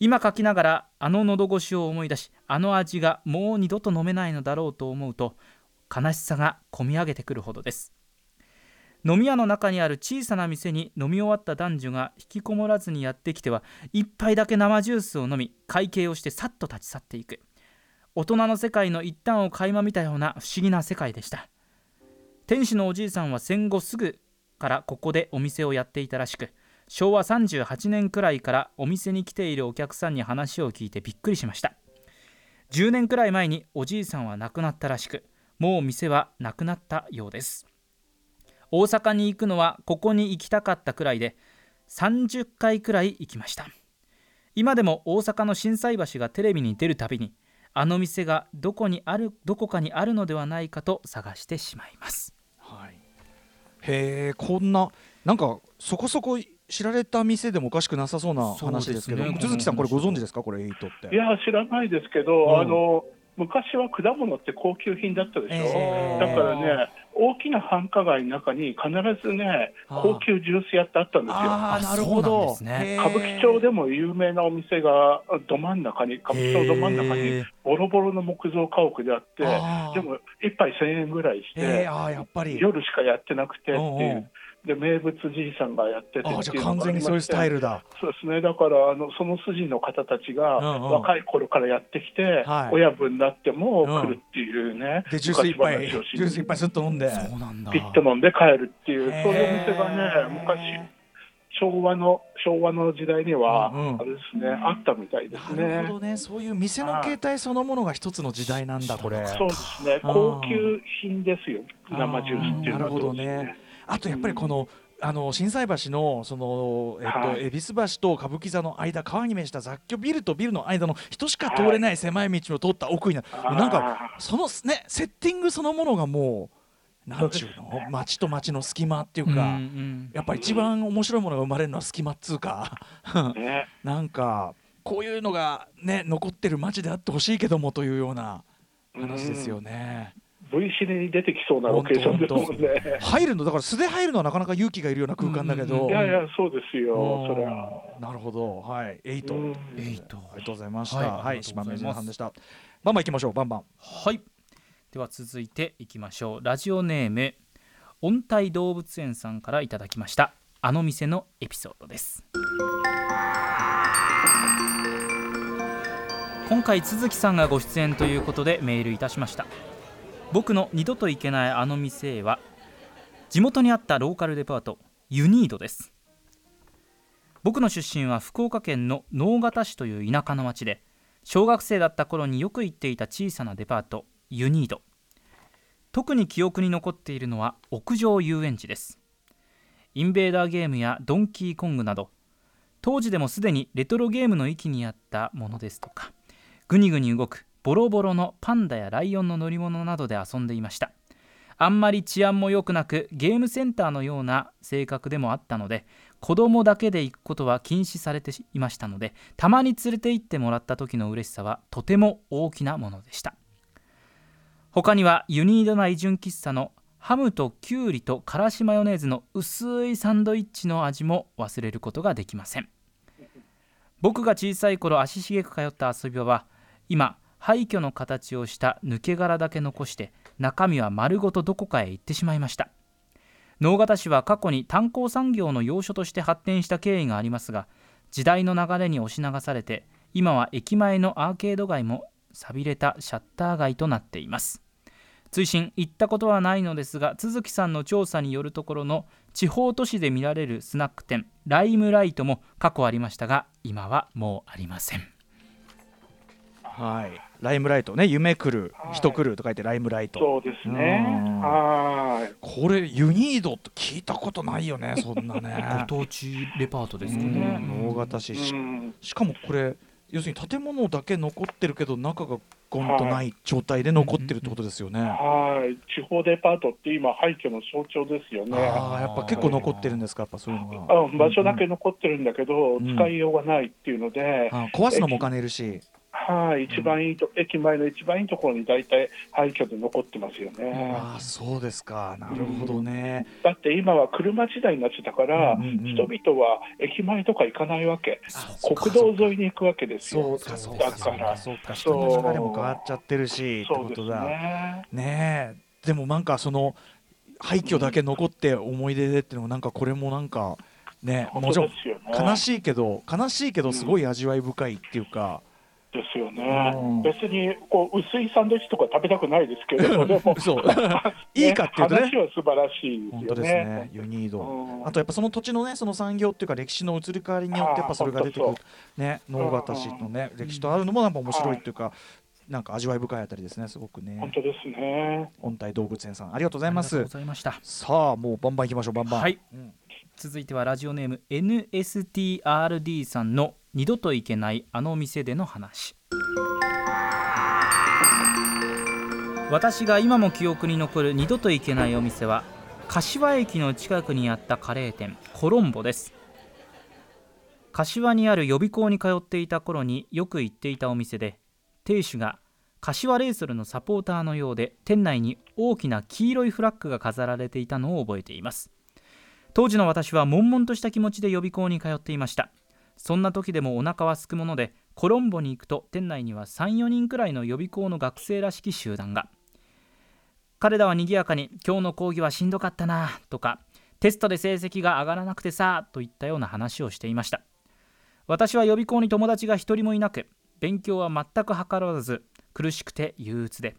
Speaker 2: 今書きながらあの喉越しを思い出しあの味がもう二度と飲めないのだろうと思うと悲しさがこみ上げてくるほどです。飲み屋の中にある小さな店に飲み終わった男女が引きこもらずにやってきては一杯だけ生ジュースを飲み会計をしてさっと立ち去っていく。大人の世界の一端を垣間見たような不思議な世界でした。店主のおじいさんは戦後すぐからここでお店をやっていたらしく昭和38年くらいからお店に来ているお客さんに話を聞いてびっくりしました。10年くらい前におじいさんは亡くなったらしくもう店はなくなったようです。大阪に行くのはここに行きたかったくらいで30回くらい行きました。今でも大阪の心斎橋がテレビに出るたびにあの店がどこにあるどこかにあるのではないかと探してしまいます、
Speaker 3: はい、へえこんななんかそこそこ知られた店でもおかしくなさそうな話ですけど。
Speaker 2: ね
Speaker 3: 鈴木さんこれご存知ですか？これエイトって。
Speaker 4: いや、知らないですけど、
Speaker 3: うん。
Speaker 4: あの昔は果物って高級品だったでしょ、
Speaker 3: えー。
Speaker 4: だからね、大きな繁華街の中に必ずね、高級ジュース屋ってあったんですよ。
Speaker 3: あなるほど。
Speaker 4: 歌舞伎町でも有名なお店がど真ん中に、歌舞伎町ど真ん中にボロボロの木造家屋であって、でも一杯1000円ぐらいし
Speaker 3: え
Speaker 4: て、
Speaker 3: ー、あーやっぱり。
Speaker 4: 夜しかやってなくてっていう、で名物じいさんがやってて
Speaker 3: あーじゃあ完全にそういうスタイルだ。
Speaker 4: そうですね、だからあのその筋の方たちが
Speaker 3: うんうん。
Speaker 4: 若い頃からやってきて、
Speaker 3: はい。
Speaker 4: 親分になっても
Speaker 3: うん
Speaker 4: 来るっていうね、
Speaker 3: でジュース一杯
Speaker 4: 昔話をし
Speaker 3: ジュース一杯すっと飲んで。
Speaker 2: そうなんだ。
Speaker 4: ピッと飲んで帰るっていう、そういうお店がね、昔、昭和の昭和の時代には、
Speaker 3: うんうん。
Speaker 4: あれですね、あったみたいですね。
Speaker 3: なるほ。どね。そういう店の形態そのものが一つの時代なんだこれ。
Speaker 4: そうですね、高級品ですよ、生ジュースっていうのは
Speaker 3: なるほど
Speaker 4: ね。
Speaker 3: あとやっぱりこの、あの心斎橋のそのえっと、
Speaker 4: はい。
Speaker 3: 恵比寿橋と歌舞伎座の間川に面した雑居ビルとビルの間の人しか通れない狭い道を通った奥になる、なんかそのねセッティングそのものがもうなんちゅうの？
Speaker 4: そうですね。
Speaker 3: 街と街の隙間っていう
Speaker 2: うん
Speaker 3: か、
Speaker 2: うん。
Speaker 3: やっぱり一番面白いものが生まれるのは隙間っつうか。
Speaker 4: ね。
Speaker 3: なんかこういうのがね残ってる街であってほしいけどもというような話ですよね。
Speaker 4: V シネに出てきそうなロケーションですもんね。
Speaker 3: 入るのだから素で入るのはなかなか勇気がいるような空間だけど、
Speaker 2: うん。
Speaker 4: いやいや、そうですよ、それは。
Speaker 3: うんなるほど。はい。エイト、
Speaker 4: うん。
Speaker 2: エイト。
Speaker 3: ありがとうございました。
Speaker 2: はい。
Speaker 3: 島根
Speaker 2: うござい。ます
Speaker 3: さんでしたバンバン行きましょうバンバン。
Speaker 2: はい。では続いていきましょう。ラジオネーム温帯動物園さんからいただきました。あの店のエピソードです。今回都築さんがご出演ということでメールいたしました僕の二度と行けないあの店へは地元にあったローカルデパートユニードです。僕の出身は福岡県の直方市という田舎の町で小学生だった頃によく行っていた小さなデパートユニード。特に記憶に残っているのは屋上遊園地です。インベーダーゲームやドンキーコングなど当時でもすでにレトロゲームの域にあったものですとかぐにぐに動くボロボロのパンダやライオンの乗り物などで遊んでいました。あんまり治安も良くなくゲームセンターのような性格でもあったので子供だけで行くことは禁止されていましたのでたまに連れて行ってもらった時の嬉しさはとても大きなものでした。他にはユニード内準喫茶のハムとキュウリとからしマヨネーズの薄いサンドイッチの味も忘れることができません。僕が小さい頃足しげく通った遊び場は今廃墟の形をした抜け殻だけ残して中身は丸ごとどこかへ行ってしまいました。直方市は過去に炭鉱産業の要所として発展した経緯がありますが時代の流れに押し流されて今は駅前のアーケード街も寂れたシャッター街となっています。追伸行ったことはないのですが都築さんの調査によるところの地方都市で見られるスナック店ライムライトも過去ありましたが今はもうありません。
Speaker 3: はい。ライムライトね夢来る
Speaker 4: はい
Speaker 3: 人来ると書いてライムライト
Speaker 4: そうですね。
Speaker 3: うん
Speaker 4: はい。
Speaker 3: これユニードって聞いたことないよね そんなね
Speaker 2: ご当地レパートですけど
Speaker 3: う
Speaker 2: ね
Speaker 3: ん大型市し
Speaker 4: うん
Speaker 3: しかもこれ要するに建物だけ残ってるけど中がゴンとない状態で残ってるってことですよね。
Speaker 4: はい。地方デパートって今廃墟の象徴ですよね。
Speaker 3: ああやっぱ結構残ってるんですかやっぱそういうのが。
Speaker 4: あ場所だけ残ってるんだけど、
Speaker 3: うん
Speaker 4: 使いようがないっていうので、
Speaker 3: あ壊すのもお金いるし。
Speaker 4: ははい、一番いいと、駅前の一番いいところに大体廃墟で残ってますよね。
Speaker 3: ああそうですか。なるほどね、
Speaker 4: だって今は車時代になってたから、
Speaker 3: うんうんうん。
Speaker 4: 人々は駅前とか行かないわけ、国道沿いに行くわけです
Speaker 3: そう
Speaker 4: よ。
Speaker 3: かそうか。
Speaker 4: だから、
Speaker 3: そうか人
Speaker 4: そう
Speaker 3: の流れも変わっちゃってるし
Speaker 4: そうです
Speaker 3: ことだ。
Speaker 4: ね。
Speaker 3: ねえ。でもなんかその廃墟だけ残って思い出でっていうのもなんかこれもなんかね
Speaker 4: 本
Speaker 3: もちろん。悲しいけど悲しいけどすごい味わい深いっていうか、
Speaker 4: ですよね、
Speaker 3: うん。
Speaker 4: 別にこう薄いサンドイッチとか食べたくないですけど、でも。
Speaker 3: そう。いいかっていうとね。
Speaker 4: 話は素晴らしいですよ
Speaker 3: 本当ですね。
Speaker 4: ね。
Speaker 3: ユニード、
Speaker 4: うん。
Speaker 3: あとやっぱその土地のねその産業っていうか歴史の移り変わりによってやっぱそれが出てくる。ね能形市のね歴史とあるのもなんか面白いっていうか、なんか味わい深いあたりですねすごくね。
Speaker 4: 本当ですね。
Speaker 3: 温帯動物園さん。ありがとうございます。
Speaker 2: ありがとうございました。
Speaker 3: さあもうバンバン行きましょうバンバン。
Speaker 2: はい。
Speaker 3: うん
Speaker 2: 続いてはラジオネーム NSTRD さんの二度と行けないあの店での話。私が今も記憶に残る二度と行けないお店は柏駅の近くにあったカレー店コロンボです。柏にある予備校に通っていた頃によく行っていたお店で亭主が柏レイソルのサポーターのようで店内に大きな黄色いフラッグが飾られていたのを覚えています。当時の私は悶々とした気持ちで予備校に通っていました。そんな時でもお腹は空くものでコロンボに行くと店内には34人くらいの予備校の学生らしき集団が。彼らは賑やかに今日の講義はしんどかったなとかテストで成績が上がらなくてさといったような話をしていました。私は予備校に友達が一人もいなく勉強は全くはからず苦しくて憂鬱で。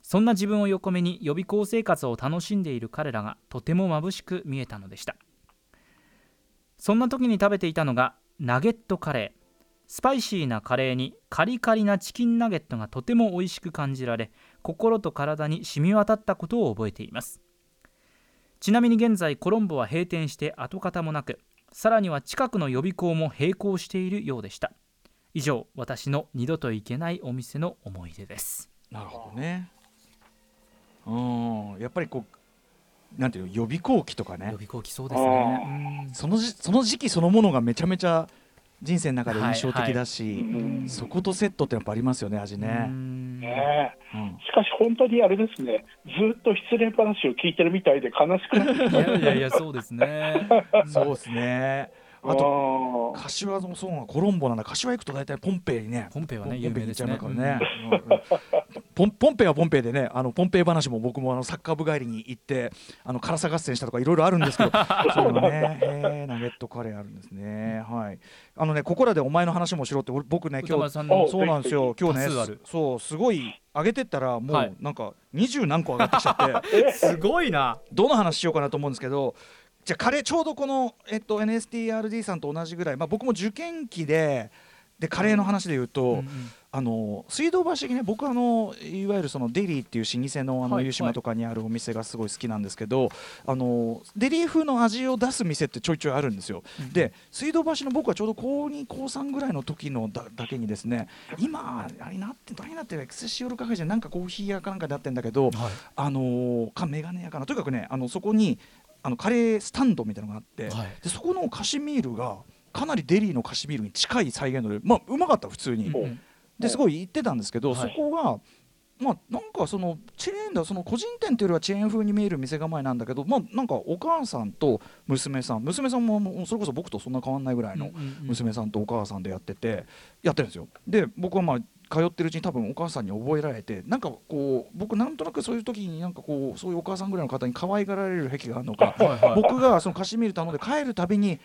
Speaker 2: そんな自分を横目に予備校生活を楽しんでいる彼らがとても眩しく見えたのでした。そんな時に食べていたのがナゲットカレー。スパイシーなカレーにカリカリなチキンナゲットがとても美味しく感じられ心と体に染み渡ったことを覚えています。ちなみに現在コロンボは閉店して跡形もなくさらには近くの予備校も並行しているようでした。以上私の二度と行けないお店の思い出です。
Speaker 3: なるほどね。うん。やっぱりこうなんていうの予備校期とかね。
Speaker 2: 予備校来そうですね。うん。
Speaker 3: そのじその時期そのものがめちゃめちゃ人生の中で印象的だし、
Speaker 4: うん。
Speaker 3: そことセットってやっぱありますよね味
Speaker 2: う
Speaker 3: ね、
Speaker 2: ん。
Speaker 4: ね
Speaker 3: うん。
Speaker 4: しかし本当にあれですね、ずっと失恋話を聞いてるみたいで悲しくなってき
Speaker 2: いやいやいやそうですね。
Speaker 3: そうですねあと
Speaker 4: と
Speaker 3: 柏もそうなのコロンボなんだ。柏行くと大体ポンペイにね。
Speaker 2: ポンペイはね
Speaker 3: ポンペイに行っちゃいますね。
Speaker 2: 有
Speaker 3: うんうん。ポン ポンペイはポンペイでねあのポンペイ話も僕もあのサッカー部帰りに行ってあの辛さ合戦したとかいろいろあるんですけど そうね。へーナゲットカレーあるんですね。はい。あのねここらでお前の話もしろって俺僕ね
Speaker 2: 歌
Speaker 3: 今日そうなんですよ。今日ねそうすごい上げてったらも
Speaker 2: はい。う
Speaker 3: なんか二十何個上がってきちゃって。
Speaker 2: すごいな。
Speaker 3: どの話しようかなと思うんですけどじゃあカレーちょうどこの、えっと、NSTRD さんと同じぐらい、まあ、僕も受験期ででカレーの話で言うと、
Speaker 2: うんうん
Speaker 3: あの水道橋にね僕あのいわゆるそのデリーっていう老舗のあの
Speaker 2: はい
Speaker 3: 湯島とかにあるお店がすごい好きなんですけど、あのデリー風の味を出す店ってちょいちょいあるんですよ。で水道橋の僕はちょうど高2高3ぐらいの時のだだけにですね今あれなって何なってるエクセシオールカフェじゃなんかコーヒー屋かなんかであってんだけど、
Speaker 2: はい。
Speaker 3: あのーかメガネ屋かな。とにかくねあのそこにあのカレースタンドみたいなのがあって、
Speaker 2: はい。
Speaker 3: でそこのカシミールがかなりデリーのカシミールに近い再現度でまあうまかった普通に、
Speaker 2: うんうん。
Speaker 3: ですごい行ってたんですけど、
Speaker 2: はい。
Speaker 3: そこがまあなんかそのチェーンだその個人店というよりはチェーン風に見える店構えなんだけどまあなんかお母さんと娘さん娘さんもそれこそ僕とそんな変わんないぐらいの娘さんとお母さんでやっててやってるんですよ。で僕はまあ通ってるうちに多分お母さんに覚えられてなんかこう僕なんとなくそういう時になんかこうそういうお母さんぐらいの方に可愛がられる癖があるのか僕がそのカシミール頼んで帰るたびに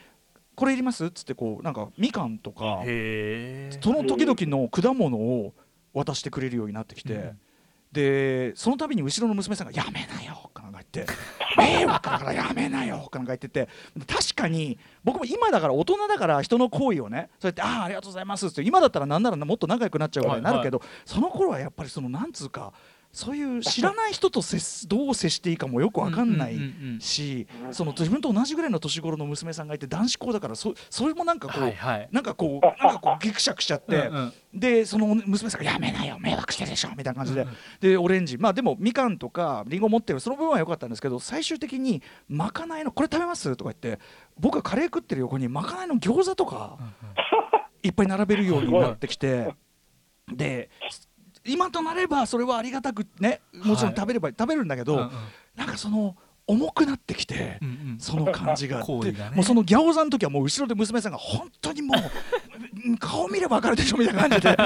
Speaker 3: これいりますっつってこうなんかみかんとかその時々の果物を渡してくれるようになってきて、
Speaker 2: うん
Speaker 3: でその度に後ろの娘さんが「やめなよ」かなんか言って「迷惑だからやめなよ」かなんか言ってて確かに僕も今だから大人だから人の行為をねそうやって「ああありがとうございます」って今だったらなんならもっと仲良くなっちゃうぐらいになるけど、その頃はやっぱりそのなんつうかそういう知らない人と接すどう接していいかもよくわかんない
Speaker 2: うんうんうんうん。
Speaker 3: し、その自分と同じぐらいの年頃の娘さんがいて男子校だからそそれもなんかこう、
Speaker 2: はいはい。
Speaker 3: なんかこうなんかこうギクシャクしちゃって、
Speaker 2: うんうん。
Speaker 3: でその娘さんが「やめなよ迷惑してるでしょ」みたいな感じで、でオレンジ。まあでもみかんとかりんご持ってる。その部分は良かったんですけど最終的にまかないの「これ食べます?」とか言って僕がカレー食ってる横にまかないの餃子とかいっぱい並べるようになってきて。で今となればそれはありがたくねもちろん食べれば、食べるんだけど、
Speaker 2: うんうん。
Speaker 3: なんかその重くなってきて、
Speaker 2: うんうん。
Speaker 3: その感じが
Speaker 2: ね。
Speaker 3: もうその餃子の時はもう後ろで娘さんが本当にもううん 顔見れば分かるでしょみたいな感じで。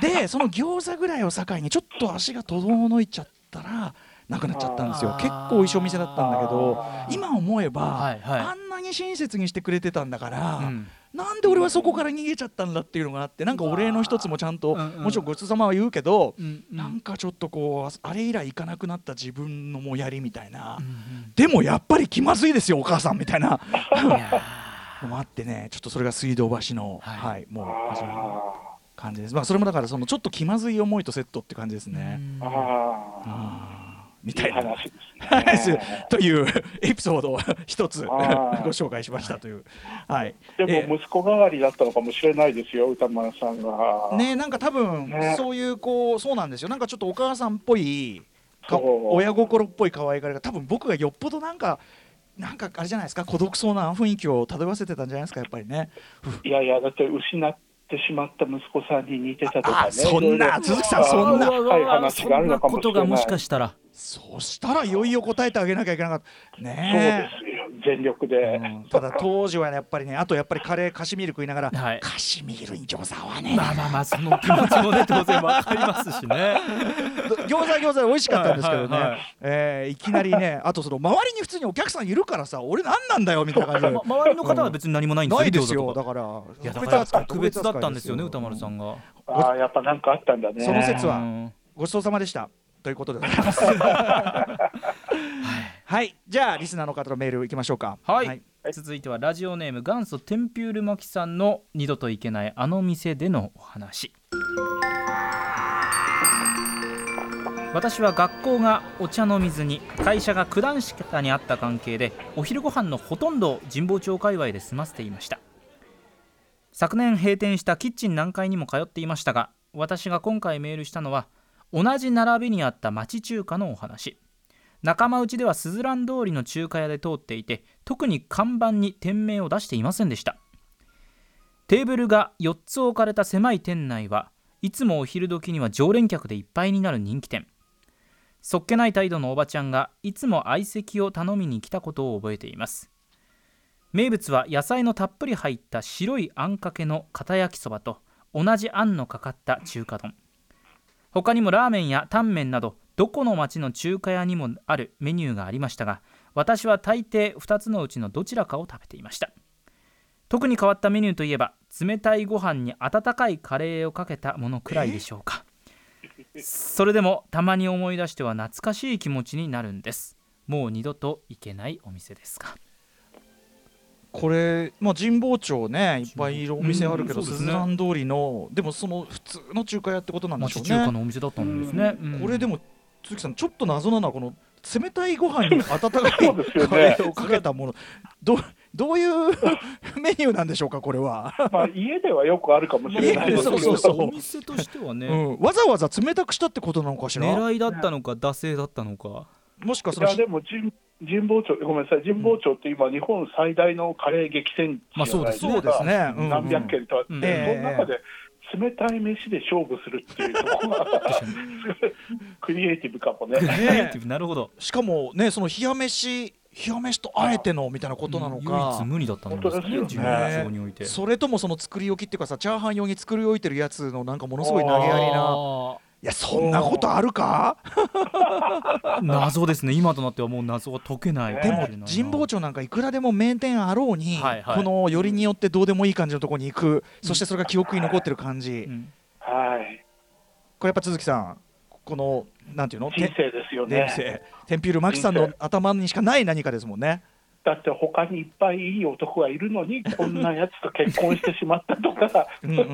Speaker 3: でその餃子ぐらいを境にちょっと足が整いちゃったらなくなっちゃったんですよ。結構美味しいお店だったんだけど今思えば、
Speaker 2: はいはい。
Speaker 3: あんなに親切にしてくれてたんだから、
Speaker 2: うん
Speaker 3: なんで俺はそこから逃げちゃったんだっていうのがあってなんかお礼の一つもちゃんと、
Speaker 2: うんうん。
Speaker 3: もちろんごちそうさまは言うけど、
Speaker 2: うんうん。
Speaker 3: なんかちょっとこうあれ以来行かなくなった自分のもやりみたいな、
Speaker 2: うんうん。
Speaker 3: でもやっぱり気まずいですよお母さんみたいな。もあってねちょっとそれが水道橋の、は
Speaker 2: はいい
Speaker 3: もう始まりの感じです、まあ、それもだからそのちょっと気まずい思いとセットって感じです
Speaker 2: ー
Speaker 3: ね。
Speaker 2: うん。
Speaker 4: ああ
Speaker 3: みたいな。というエピソードを一つご紹介しましたという。はい、
Speaker 4: で
Speaker 3: え
Speaker 4: も息子代わりだったのかもしれないですよ、歌丸さんが。
Speaker 3: ねなんか多分、
Speaker 4: ね。
Speaker 3: そういうこうそうなんですよ。なんかちょっとお母さんっぽい親心っぽい可愛がりが多分僕がよっぽどなんかなんかあれじゃないですか。孤独そうな雰囲気を漂わせてたんじゃないですかやっぱりね。
Speaker 4: いやいや、だって失ってしまった息子さんに似てたとかね。
Speaker 3: あそんな鈴木さんそんな。
Speaker 4: 深い話があるのかもしれない。
Speaker 2: そんなことがもしかしたら。
Speaker 3: そしたらいよいよ答えてあげなきゃいけなかった。
Speaker 4: そう
Speaker 3: ね
Speaker 4: ですよ、全力で。
Speaker 3: え、うん。ただ当時はねやっぱりねあとやっぱりカレーカシミール食いながら、
Speaker 2: はい。
Speaker 3: カシミールに餃子はね、
Speaker 2: まあまあまあその気持ちもね当然わかりますしね。
Speaker 3: 餃子は餃子で美味しかったんですけどね、
Speaker 2: はいはいはい。
Speaker 3: えーいきなりねあとその周りに普通にお客さんいるからさ俺何なんだよみたいな感じで。
Speaker 2: ま周りの方は別に何もないんですよね
Speaker 3: ないですよ。だから
Speaker 2: いやだから特別だったんですよね
Speaker 3: 特
Speaker 2: 歌丸さんが。
Speaker 4: ああ、やっぱなんかあったんだね。
Speaker 3: その説は
Speaker 2: うん。
Speaker 3: ごちそうさまでした。ということでございます。はいじゃあリスナーの方のメールいきましょうか。
Speaker 2: はい、続いてはラジオネーム元祖テンピュールマキさんの二度と行けないあの店でのお話。私は学校がお茶の水に会社が九段下にあった関係でお昼ご飯のほとんどを神保町界隈で済ませていました。昨年閉店したキッチン南海にも通っていましたが私が今回メールしたのは同じ並びにあった町中華のお話仲間内ではスズラン通りの中華屋で通っていて特に看板に店名を出していませんでした。テーブルが4つ置かれた狭い店内はいつもお昼時には常連客でいっぱいになる人気店。そっけない態度のおばちゃんがいつも相席を頼みに来たことを覚えています。名物は野菜のたっぷり入った白いあんかけの片焼きそばと同じあんのかかった中華丼。他にもラーメンやタンメンなどどこの町の中華屋にもあるメニューがありましたが私は大抵2つのうちのどちらかを食べていました。特に変わったメニューといえば冷たいご飯に温かいカレーをかけたものくらいでしょうか。それでもたまに思い出しては懐かしい気持ちになるんです。もう二度と行けないお店ですが
Speaker 3: これ、まあ、神保町ねいっぱいいるお店あるけど、
Speaker 2: うんそうですね。
Speaker 3: スズラン通りのでもその普通の中華屋ってことなんでしょうね。
Speaker 2: 町中華のお店だったんですね、うん。
Speaker 3: これでも鈴木さんちょっと謎なのはこの冷たいご飯に温かいカレーをかけたもの。どどういうメニューなんでしょうかこれは、
Speaker 4: まあ、家ではよくあるかもしれないですけど、
Speaker 3: そうそうそう。
Speaker 2: お店としてはね、
Speaker 3: うん、わざわざ冷たくしたってことなのかしら。
Speaker 2: 狙いだったのか惰性だったのか。
Speaker 3: もしくはその
Speaker 4: いやでも神神保町、ごめんなさい、神保町って今、日本最大のカレー激戦地
Speaker 2: まあそうです
Speaker 3: そうですね、うん
Speaker 4: 何百軒とあって、
Speaker 2: うん
Speaker 4: その中で冷たい飯で勝負するっていうところがクリエイティブかもね。
Speaker 2: クリエイティブなるほど。
Speaker 3: しかもねその冷や飯冷や飯とあえてのみたいなことなの
Speaker 2: 唯
Speaker 3: か
Speaker 2: 一無二だったんですね
Speaker 4: 本当ですよね。
Speaker 2: 自分のにおいて。
Speaker 3: それともその作り置きっていうかさチャーハン用に作り置いてるやつのなんかものすごい投げやりな。
Speaker 2: あ
Speaker 3: いやそんなことあるか？
Speaker 2: ー 謎ですね。今となってはもう謎が解けない
Speaker 3: でも神保町なんかいくらでも名店あろうに、
Speaker 2: はいはい。
Speaker 3: このよりによってどうでもいい感じのところに行く、そしてそれが記憶に残ってる感じ、
Speaker 2: うん。
Speaker 4: はい、
Speaker 3: これやっぱ鈴木さんこのなんていうの？
Speaker 4: 人生ですよね。
Speaker 3: 人生テンピュールマキさんの頭にしかない何かですもんね。
Speaker 4: だって他にいっぱいいい男がいるのに、こんなやつと結婚してしまったとか、ちょっと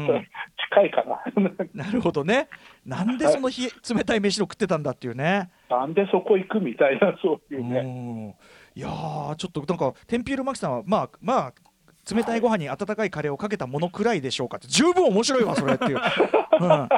Speaker 4: 近いかな。
Speaker 3: なるほどね。なんでその冷たい飯を食ってたんだっていうね。
Speaker 4: なんでそこ行くみたいな、そういうね。
Speaker 3: うんいやーちょっとなんかテンピュールマキさんはまあまあ冷たいご飯に温かいカレーをかけたものくらいでしょうかって十分面白いわそれっていう。うん、あ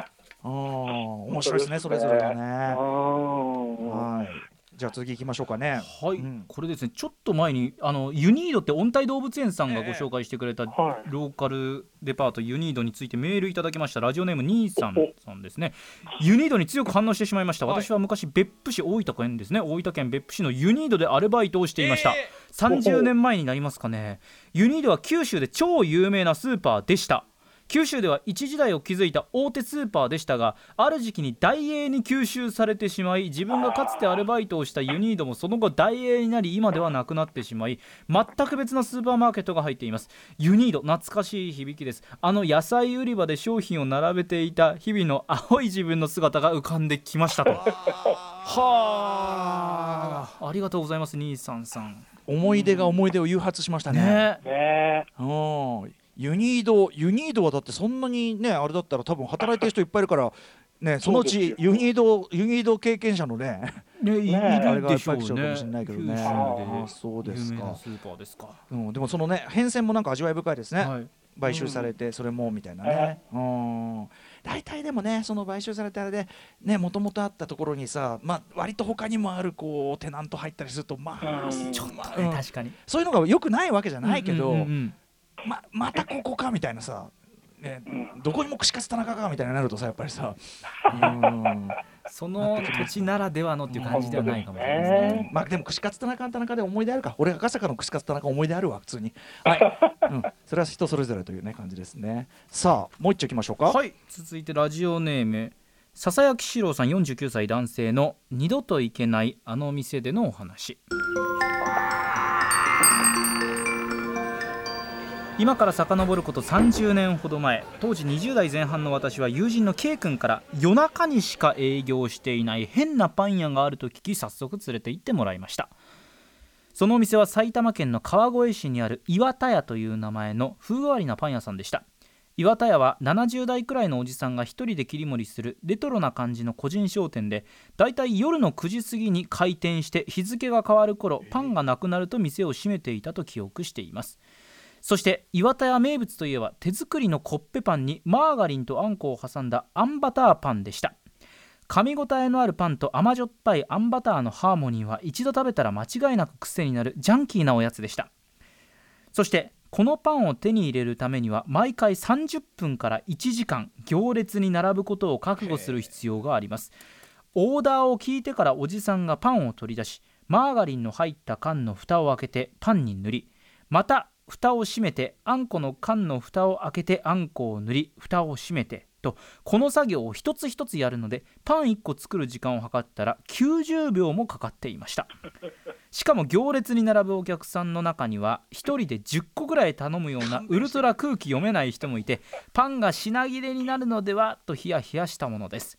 Speaker 3: ー面白いですねそれぞれがね。
Speaker 4: うん
Speaker 3: はい。じゃあ次行きましょうかね。
Speaker 2: はい、
Speaker 3: うん。
Speaker 2: これですねちょっと前にあのユニードって温帯動物園さんがご紹介してくれた
Speaker 4: はい。
Speaker 2: ローカルデパートユニードについてメールいただきました。ラジオネーム兄さんさんですね。ユニードに強く反応してしまいました。私は昔別府市大分県ですね。大分県別府市のユニードでアルバイトをしていました、30年前になりますかね。ユニードは九州で超有名なスーパーでした九州では一時代を築いた大手スーパーでしたがある時期に大英に吸収されてしまい自分がかつてアルバイトをしたユニードもその後大英になり今ではなくなってしまい全く別のスーパーマーケットが入っています。ユニード懐かしい響きです。あの野菜売り場で商品を並べていた日々の青い自分の姿が浮かんできましたと。はあ。ありがとうございます兄さんさん。
Speaker 3: 思い出が思い出を誘発しましたね。
Speaker 2: ね。
Speaker 4: ね。
Speaker 3: うんユニードユニードはだってそんなにねあれだったら多分働いてる人いっぱいいるからねそのうちユニードユニード経験者のね
Speaker 2: ねいい
Speaker 4: ね
Speaker 3: あれがいっ
Speaker 2: るでしょう
Speaker 3: ぱい来ちゃうかも
Speaker 2: ね
Speaker 3: しれないけどね。ああそうですか。
Speaker 2: スーパーですか。
Speaker 3: うん、でもそのね変遷もなんか味わい深いですね、
Speaker 2: はい。
Speaker 3: 買収されてそれもみたいなね、うん、大体でもねその買収されてあれでねもともとあったところにさ、まあ、割と他にもあるこうテナント入ったりするとまあ、
Speaker 4: うん。
Speaker 2: ちょっと
Speaker 3: まあ
Speaker 2: ね、
Speaker 3: うん。
Speaker 2: 確かに。
Speaker 3: そういうのがよくないわけじゃないけど、
Speaker 2: うんうんうん
Speaker 3: ままたここかみたいなさ、ね、どこにも串カツ田中かみたいになるとさやっぱりさ、うん、
Speaker 2: その土地ならではのっていう感じではないかもしれないですね。
Speaker 3: まあでも串カツ田中は田中で思い出あるか。俺赤坂の串カツ田中思い出あるわ普通に。はい、うん、それは人それぞれというね感じですね。さあもう一丁いきましょうか。
Speaker 2: はい、続いてラジオネームささやきしろうさん49歳男性の二度と行けないあの店でのお話今から遡ること30年ほど前当時20代前半の私は友人の K 君から夜中にしか営業していない変なパン屋があると聞き早速連れて行ってもらいました。そのお店は埼玉県の川越市にある岩田屋という名前の風変わりなパン屋さんでした。岩田屋は70代くらいのおじさんが一人で切り盛りするレトロな感じの個人商店でだいたい夜の9時過ぎに開店して日付が変わる頃パンがなくなると店を閉めていたと記憶しています。そして岩田屋名物といえば手作りのコッペパンにマーガリンとあんこを挟んだあんバターパンでした。噛み応えのあるパンと甘じょっぱいあんバターのハーモニーは一度食べたら間違いなく癖になるジャンキーなおやつでした。そしてこのパンを手に入れるためには毎回30分から1時間行列に並ぶことを覚悟する必要があります。オーダーを聞いてからおじさんがパンを取り出しマーガリンの入った缶の蓋を開けてパンに塗りまた蓋を閉めてあんこの缶の蓋を開けてあんこを塗り蓋を閉めてとこの作業を一つ一つやるのでパン1個作る時間を計ったら90秒もかかっていました。しかも行列に並ぶお客さんの中には1人で10個ぐらい頼むようなウルトラ空気読めない人もいてパンが品切れになるのではとヒヤヒヤしたものです。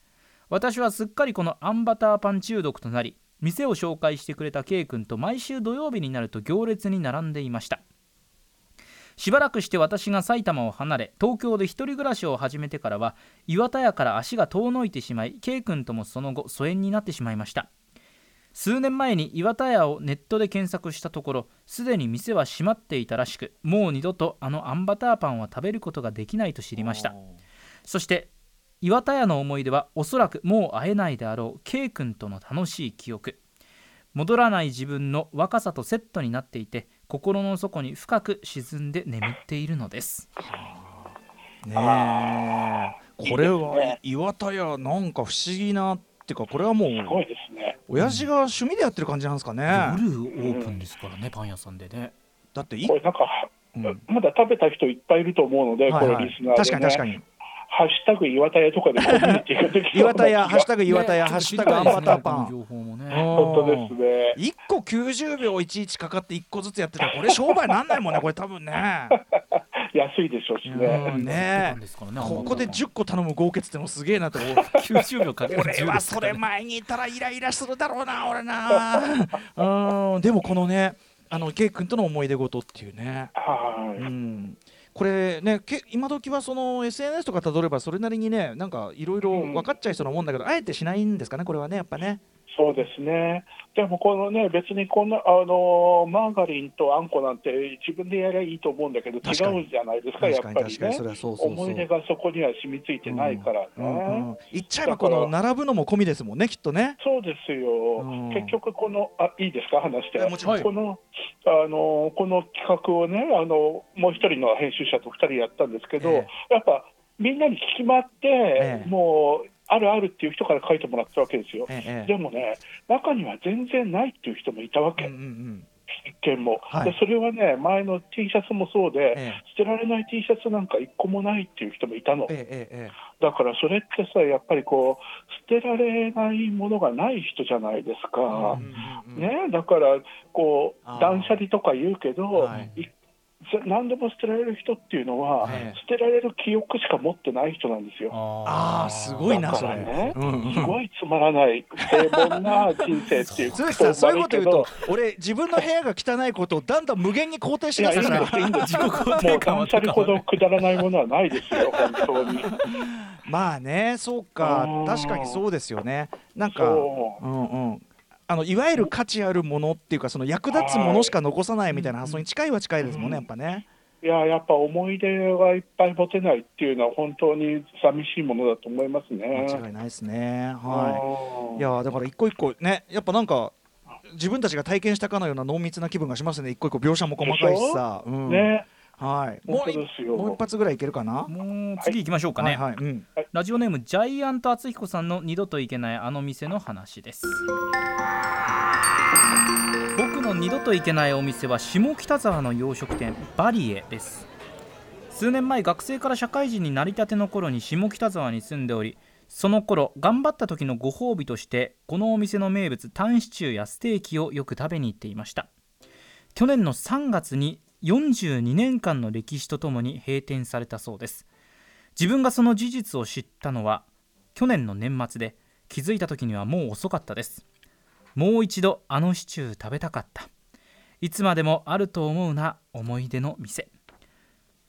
Speaker 2: 私はすっかりこのあんバターパン中毒となり店を紹介してくれた K 君と毎週土曜日になると行列に並んでいましたしばらくして私が埼玉を離れ東京で一人暮らしを始めてからは岩田屋から足が遠のいてしまい K 君ともその後疎遠になってしまいました。数年前に岩田屋をネットで検索したところすでに店は閉まっていたらしくもう二度とあのあんバターパンは食べることができないと知りました。そして岩田屋の思い出はおそらくもう会えないであろう K 君との楽しい記憶。戻らない自分の若さとセットになっていて心の底に深く沈んで眠っているのです。
Speaker 3: ねえ。これは岩田屋なんか不思議なっていうかこれはもう
Speaker 4: すごいですね。
Speaker 3: 親父が趣味でやってる感じなんですかね、
Speaker 2: 夜オープンですからねパン屋さんでね。
Speaker 3: だってい
Speaker 4: これなんか、
Speaker 3: うん。
Speaker 4: まだ食べた人いっぱいいると思うので、
Speaker 3: はいはい。
Speaker 4: これリスナーで、ね、
Speaker 3: 確かに確かに
Speaker 4: ハッシュタグ岩田屋とかでコミュニティがで。き
Speaker 3: 岩田屋ハッシュタグ岩田屋、
Speaker 2: ね
Speaker 3: ハッシュタグあんバターパン。
Speaker 2: 情報もね。
Speaker 4: 本当ですね。
Speaker 3: 1個90秒いちいちかかって1個ずつやってたらこれ商売なんないもんねこれ多分ね。
Speaker 4: 安いでしょうし
Speaker 3: う
Speaker 4: ね。
Speaker 3: んね
Speaker 2: パンですからね
Speaker 3: ここで10個頼む合計ってのもすげえなと思う。
Speaker 2: 90秒かける
Speaker 3: 俺はそれ前にいたらイライラするだろうな俺な。うん。でもこのねあのケイ君との思い出事っていうね。
Speaker 4: はい。
Speaker 3: うんこれねけ今時はその SNS とかたどればそれなりにねなんかいろいろ分かっちゃいそうなもんだけど、あえてしないんですかねこれはねやっぱね
Speaker 4: そうですね。でもこのね、別にこんな、あのマーガリンとあんこなんて自分でやりゃいいと思うんだけど、違うじゃないですか、やっぱりね。思い出がそこには染みついてないからね。
Speaker 3: うんうん言っちゃえばこの並ぶのも込みですもんねきっとね。
Speaker 4: そうですよ、
Speaker 3: うん。
Speaker 4: 結局、このあいいですか、話して、
Speaker 3: えもちろん。
Speaker 4: このあのこの企画をねあの、もう一人の編集者と二人やったんですけど、
Speaker 3: え。
Speaker 4: やっぱみんなに聞き回って、
Speaker 3: ええ。
Speaker 4: もうあるあるっていう人から書いてもらったわけですよ。
Speaker 3: ええええ。
Speaker 4: でもね、中には全然ないっていう人もいたわけ、
Speaker 3: うんうんうん。
Speaker 4: 一見も、
Speaker 3: はい。
Speaker 4: で。それはね、前の T シャツもそうで、
Speaker 3: え
Speaker 4: 捨てられない T シャツなんか一個もないっていう人もいたの。
Speaker 3: えええええ
Speaker 4: だからそれってさ、やっぱりこう、捨てられないものがない人じゃないですか。
Speaker 3: えうんうんうん。
Speaker 4: ね、だからこう断捨離とか言うけど、
Speaker 3: はい
Speaker 4: 何でも捨てられる人っていうのは、
Speaker 3: ええ。
Speaker 4: 捨てられる記憶しか持ってない人なんですよ。
Speaker 3: ああすごいな
Speaker 4: だ
Speaker 3: それ。
Speaker 4: ね、
Speaker 3: うんうん。
Speaker 4: すごいつまらない平凡な人生っていう
Speaker 3: 鈴木さんそういうこと言うと俺自分の部屋が汚いことをだんだん無限に肯定し
Speaker 4: けどい
Speaker 3: から
Speaker 4: ですいいんです
Speaker 2: 自己肯
Speaker 4: もう
Speaker 2: 定感は
Speaker 4: 断捨離ほどくだらないものはないですよ本当に
Speaker 3: まあねそうか
Speaker 4: うん
Speaker 3: 確かにそうですよねなんか
Speaker 4: う
Speaker 3: んうんあのいわゆる価値あるものっていうかその役立つものしか残さないみたいな発想に近いは近いですもんねやっぱね。
Speaker 4: いややっぱ思い出がいっぱい持てないっていうのは本当に寂しいものだと思いますね。
Speaker 3: 間違いないですね。は
Speaker 4: うん
Speaker 3: いいやだから一個一個ねやっぱなんか自分たちが体験したかのような濃密な気分がしますね。一個一個描写も細かいしさ。うん。
Speaker 4: ね、
Speaker 3: はい。もうもう一発ぐらいいけるかな？
Speaker 2: もう次行きましょうかね、
Speaker 3: はいはいうん。
Speaker 2: ラジオネームジャイアント厚彦さんの二度と行けないあの店の話です。僕の二度と行けないお店は下北沢の洋食店バリエです。数年前学生から社会人になりたての頃に下北沢に住んでおりその頃頑張った時のご褒美としてこのお店の名物タンシチューやステーキをよく食べに行っていました。去年の3月に42年間の歴史とともに閉店されたそうです。自分がその事実を知ったのは去年の年末で気づいた時にはもう遅かったです。もう一度あのシチュー食べたかった。いつまでもあると思うな思い出の店。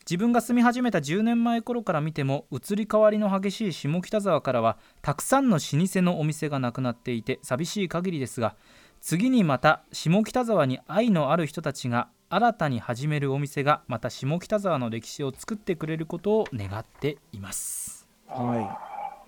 Speaker 2: 自分が住み始めた10年前頃から見ても移り変わりの激しい下北沢からはたくさんの老舗のお店がなくなっていて寂しい限りですが次にまた下北沢に愛のある人たちが新たに始めるお店がまた下北沢の歴史を作ってくれることを願っています。
Speaker 3: は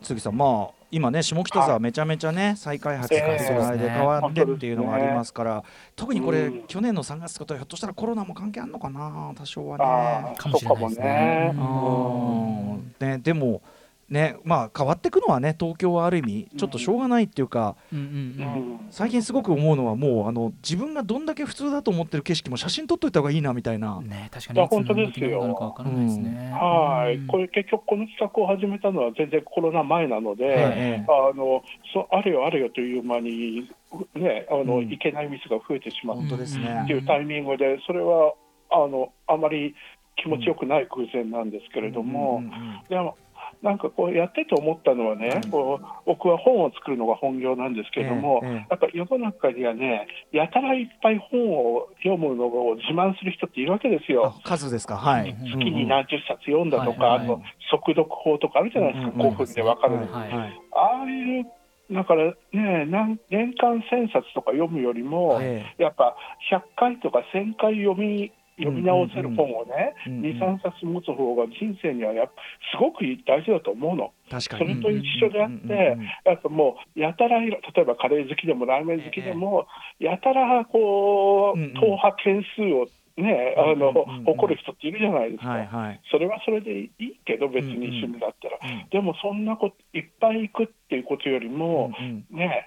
Speaker 3: い。杉さんまあ今ね下北沢めちゃめちゃね再開発が
Speaker 4: ええ
Speaker 3: その間で変わってっていうのがありますから特にこれ
Speaker 4: うん。
Speaker 3: 去年の3月ってことはひょっとしたらコロナも関係あるのかな多少はね。
Speaker 2: かもしれないですね
Speaker 4: そうかもね。
Speaker 3: うん。ねでもねまあ変わっていくのはね東京はある意味ちょっとしょうがないっていうか
Speaker 2: うんうん
Speaker 4: う
Speaker 2: うん。
Speaker 4: ん
Speaker 3: 最近すごく思うのはもうあの自分がどんだけ普通だと思ってる景色も写真撮っといた方がいいなみたいな。
Speaker 2: ね確かにいつの
Speaker 4: 本当ですよ。
Speaker 2: 時になるかわからないですね。
Speaker 4: はい、
Speaker 2: うん。
Speaker 4: これ結局この企画を始めたのは全然コロナ前なので、
Speaker 3: ええ。
Speaker 4: あのそあれよあれよという間に、ね、あの
Speaker 3: うん。
Speaker 4: いけない店が増えてしまっ
Speaker 3: 本当ですね。
Speaker 4: ていうタイミングで、それはあのあまり気持ちよくない偶然なんですけれども、
Speaker 3: うんうんうん。
Speaker 4: でもなんかこうやってて思ったのはね、
Speaker 3: うん。
Speaker 4: こう僕は本を作るのが本業なんですけれども、
Speaker 3: ええええ
Speaker 4: やっぱ世の中にはね、やたらいっぱい本を読むのを自慢する人っているわけですよ。
Speaker 3: あ数ですか。はい。
Speaker 2: 月
Speaker 4: 月に何十冊読んだとか、あと速読法とかあるじゃないですか、
Speaker 3: うんうんうん。
Speaker 4: 5分で分かるの、
Speaker 3: はいはい。
Speaker 2: はい
Speaker 4: ああいう、だからね、なん年間1000冊とか読むよりも、
Speaker 3: え
Speaker 4: やっぱ100回とか1000回読み読み直せる本をね、
Speaker 3: うんうん
Speaker 4: 2、3冊持つ方が人生にはやっぱすごく大事だと思うの。
Speaker 3: え確かに。
Speaker 4: それと一緒であっ
Speaker 3: うんうんうん
Speaker 4: て、やっぱもう、やたら例えばカレー好きでもラーメン好きでも、やたらこう、
Speaker 3: うんうん
Speaker 4: 党派件数をね、あの
Speaker 3: うんうんうん
Speaker 4: 誇る人っているじゃないですか。
Speaker 3: はいはい。
Speaker 4: それはそれでいいけど、別に趣味だったら、
Speaker 3: うん
Speaker 4: でもそんなこといっぱい行くっていうことよりも、
Speaker 3: うんうん
Speaker 4: ね、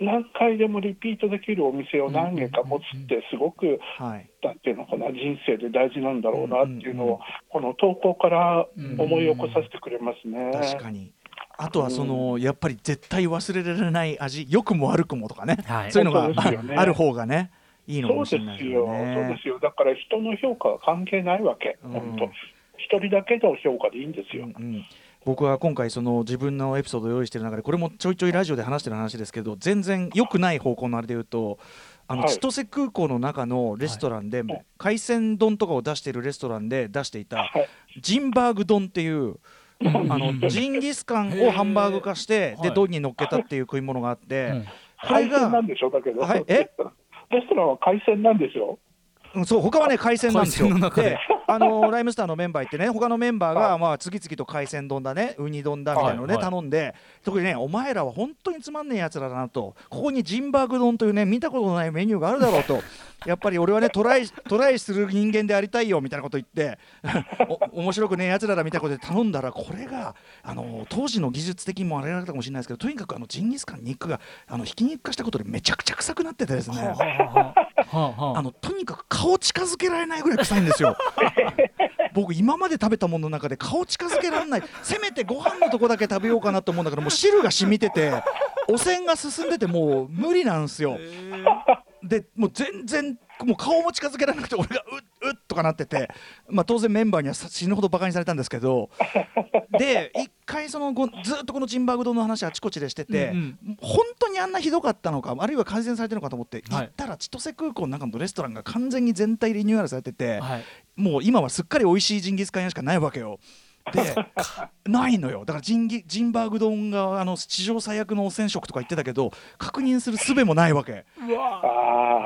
Speaker 4: 何回でもリピートできるお店を何軒か持つって、すごく、
Speaker 3: はい。
Speaker 4: なんていうのかな、人生で大事なんだろうなっていうのを、この投稿から思い起こさせてくれますね。
Speaker 3: 確かに。あとはそのやっぱり絶対忘れられない味良くも悪くもとかね、
Speaker 2: はい。
Speaker 3: そういうのが
Speaker 4: ね。
Speaker 3: ある方がねいいのかも
Speaker 4: そうです
Speaker 3: しれないです
Speaker 4: よ、
Speaker 3: よ
Speaker 4: そうで
Speaker 3: ね。
Speaker 4: すよ、だから人の評価は関係ないわけ、
Speaker 3: うん。
Speaker 4: 本当、一人だけの評価でいいんですよ。
Speaker 3: うんうん僕は今回その自分のエピソードを用意している中でこれもちょいちょいラジオで話してる話ですけど全然良くない方向のあれで言うとあの
Speaker 4: はい。
Speaker 3: 千歳空港の中のレストランで、
Speaker 4: い。
Speaker 3: 海鮮丼とかを出しているレストランで出していた
Speaker 4: はい。
Speaker 3: ジンバーグ丼っていうあのジンギスカンをハンバーグ化してで
Speaker 2: はい。
Speaker 3: 丼に乗っけたっていう食い物があって、
Speaker 2: うん。
Speaker 3: これが
Speaker 4: 海鮮なんでしょだけど、
Speaker 3: はい。え？
Speaker 4: レストランは海鮮なんですよ。
Speaker 3: うんそう他はね海鮮なんですよ。あのライムスターのメンバーってね他のメンバーがまあ次々と海鮮丼だねウニ丼だみたいなのをね
Speaker 2: はい。はい。
Speaker 3: 頼んで特にねお前らは本当につまんねえやつらだなとここにジンバーグ丼というね見たことのないメニューがあるだろうと やっぱり俺はねトライトライする人間でありたいよみたいなこと言って お面白くねえやつらだみたいなことで頼んだらこれがあの当時の技術的にもあれだったかもしれないですけどとにかくあのジンギスカン肉があのひき肉化したことでめちゃくちゃ臭くなっててですね。
Speaker 2: はあは
Speaker 3: あのとにかく顔近づけられないぐらい臭いんですよ。僕今まで食べたものの中で顔近づけられないせめてご飯のとこだけ食べようかなと思うんだけどもう汁が染みてて汚染が進んでてもう無理なんですよ。でもう全然もう顔も近づけられなくて俺がうっうっとかなってて、まあ、当然メンバーにはさ死ぬほどバカにされたんですけど で一回そのごずっとこのジンバーグ丼の話あちこちでしてて、
Speaker 2: うん
Speaker 3: 本当にあんなひどかったのかあるいは改善されてるのかと思って行
Speaker 2: はい。
Speaker 3: ったら千歳空港の中のレストランが完全に全体リニューアルされてて、
Speaker 2: はい。
Speaker 3: もう今はすっかり美味しいジンギスカン屋しかないわけよ。でないのよ。だからジンギジンバーグ丼があの史上最悪の汚染食とか言ってたけど確認する術もないわけ。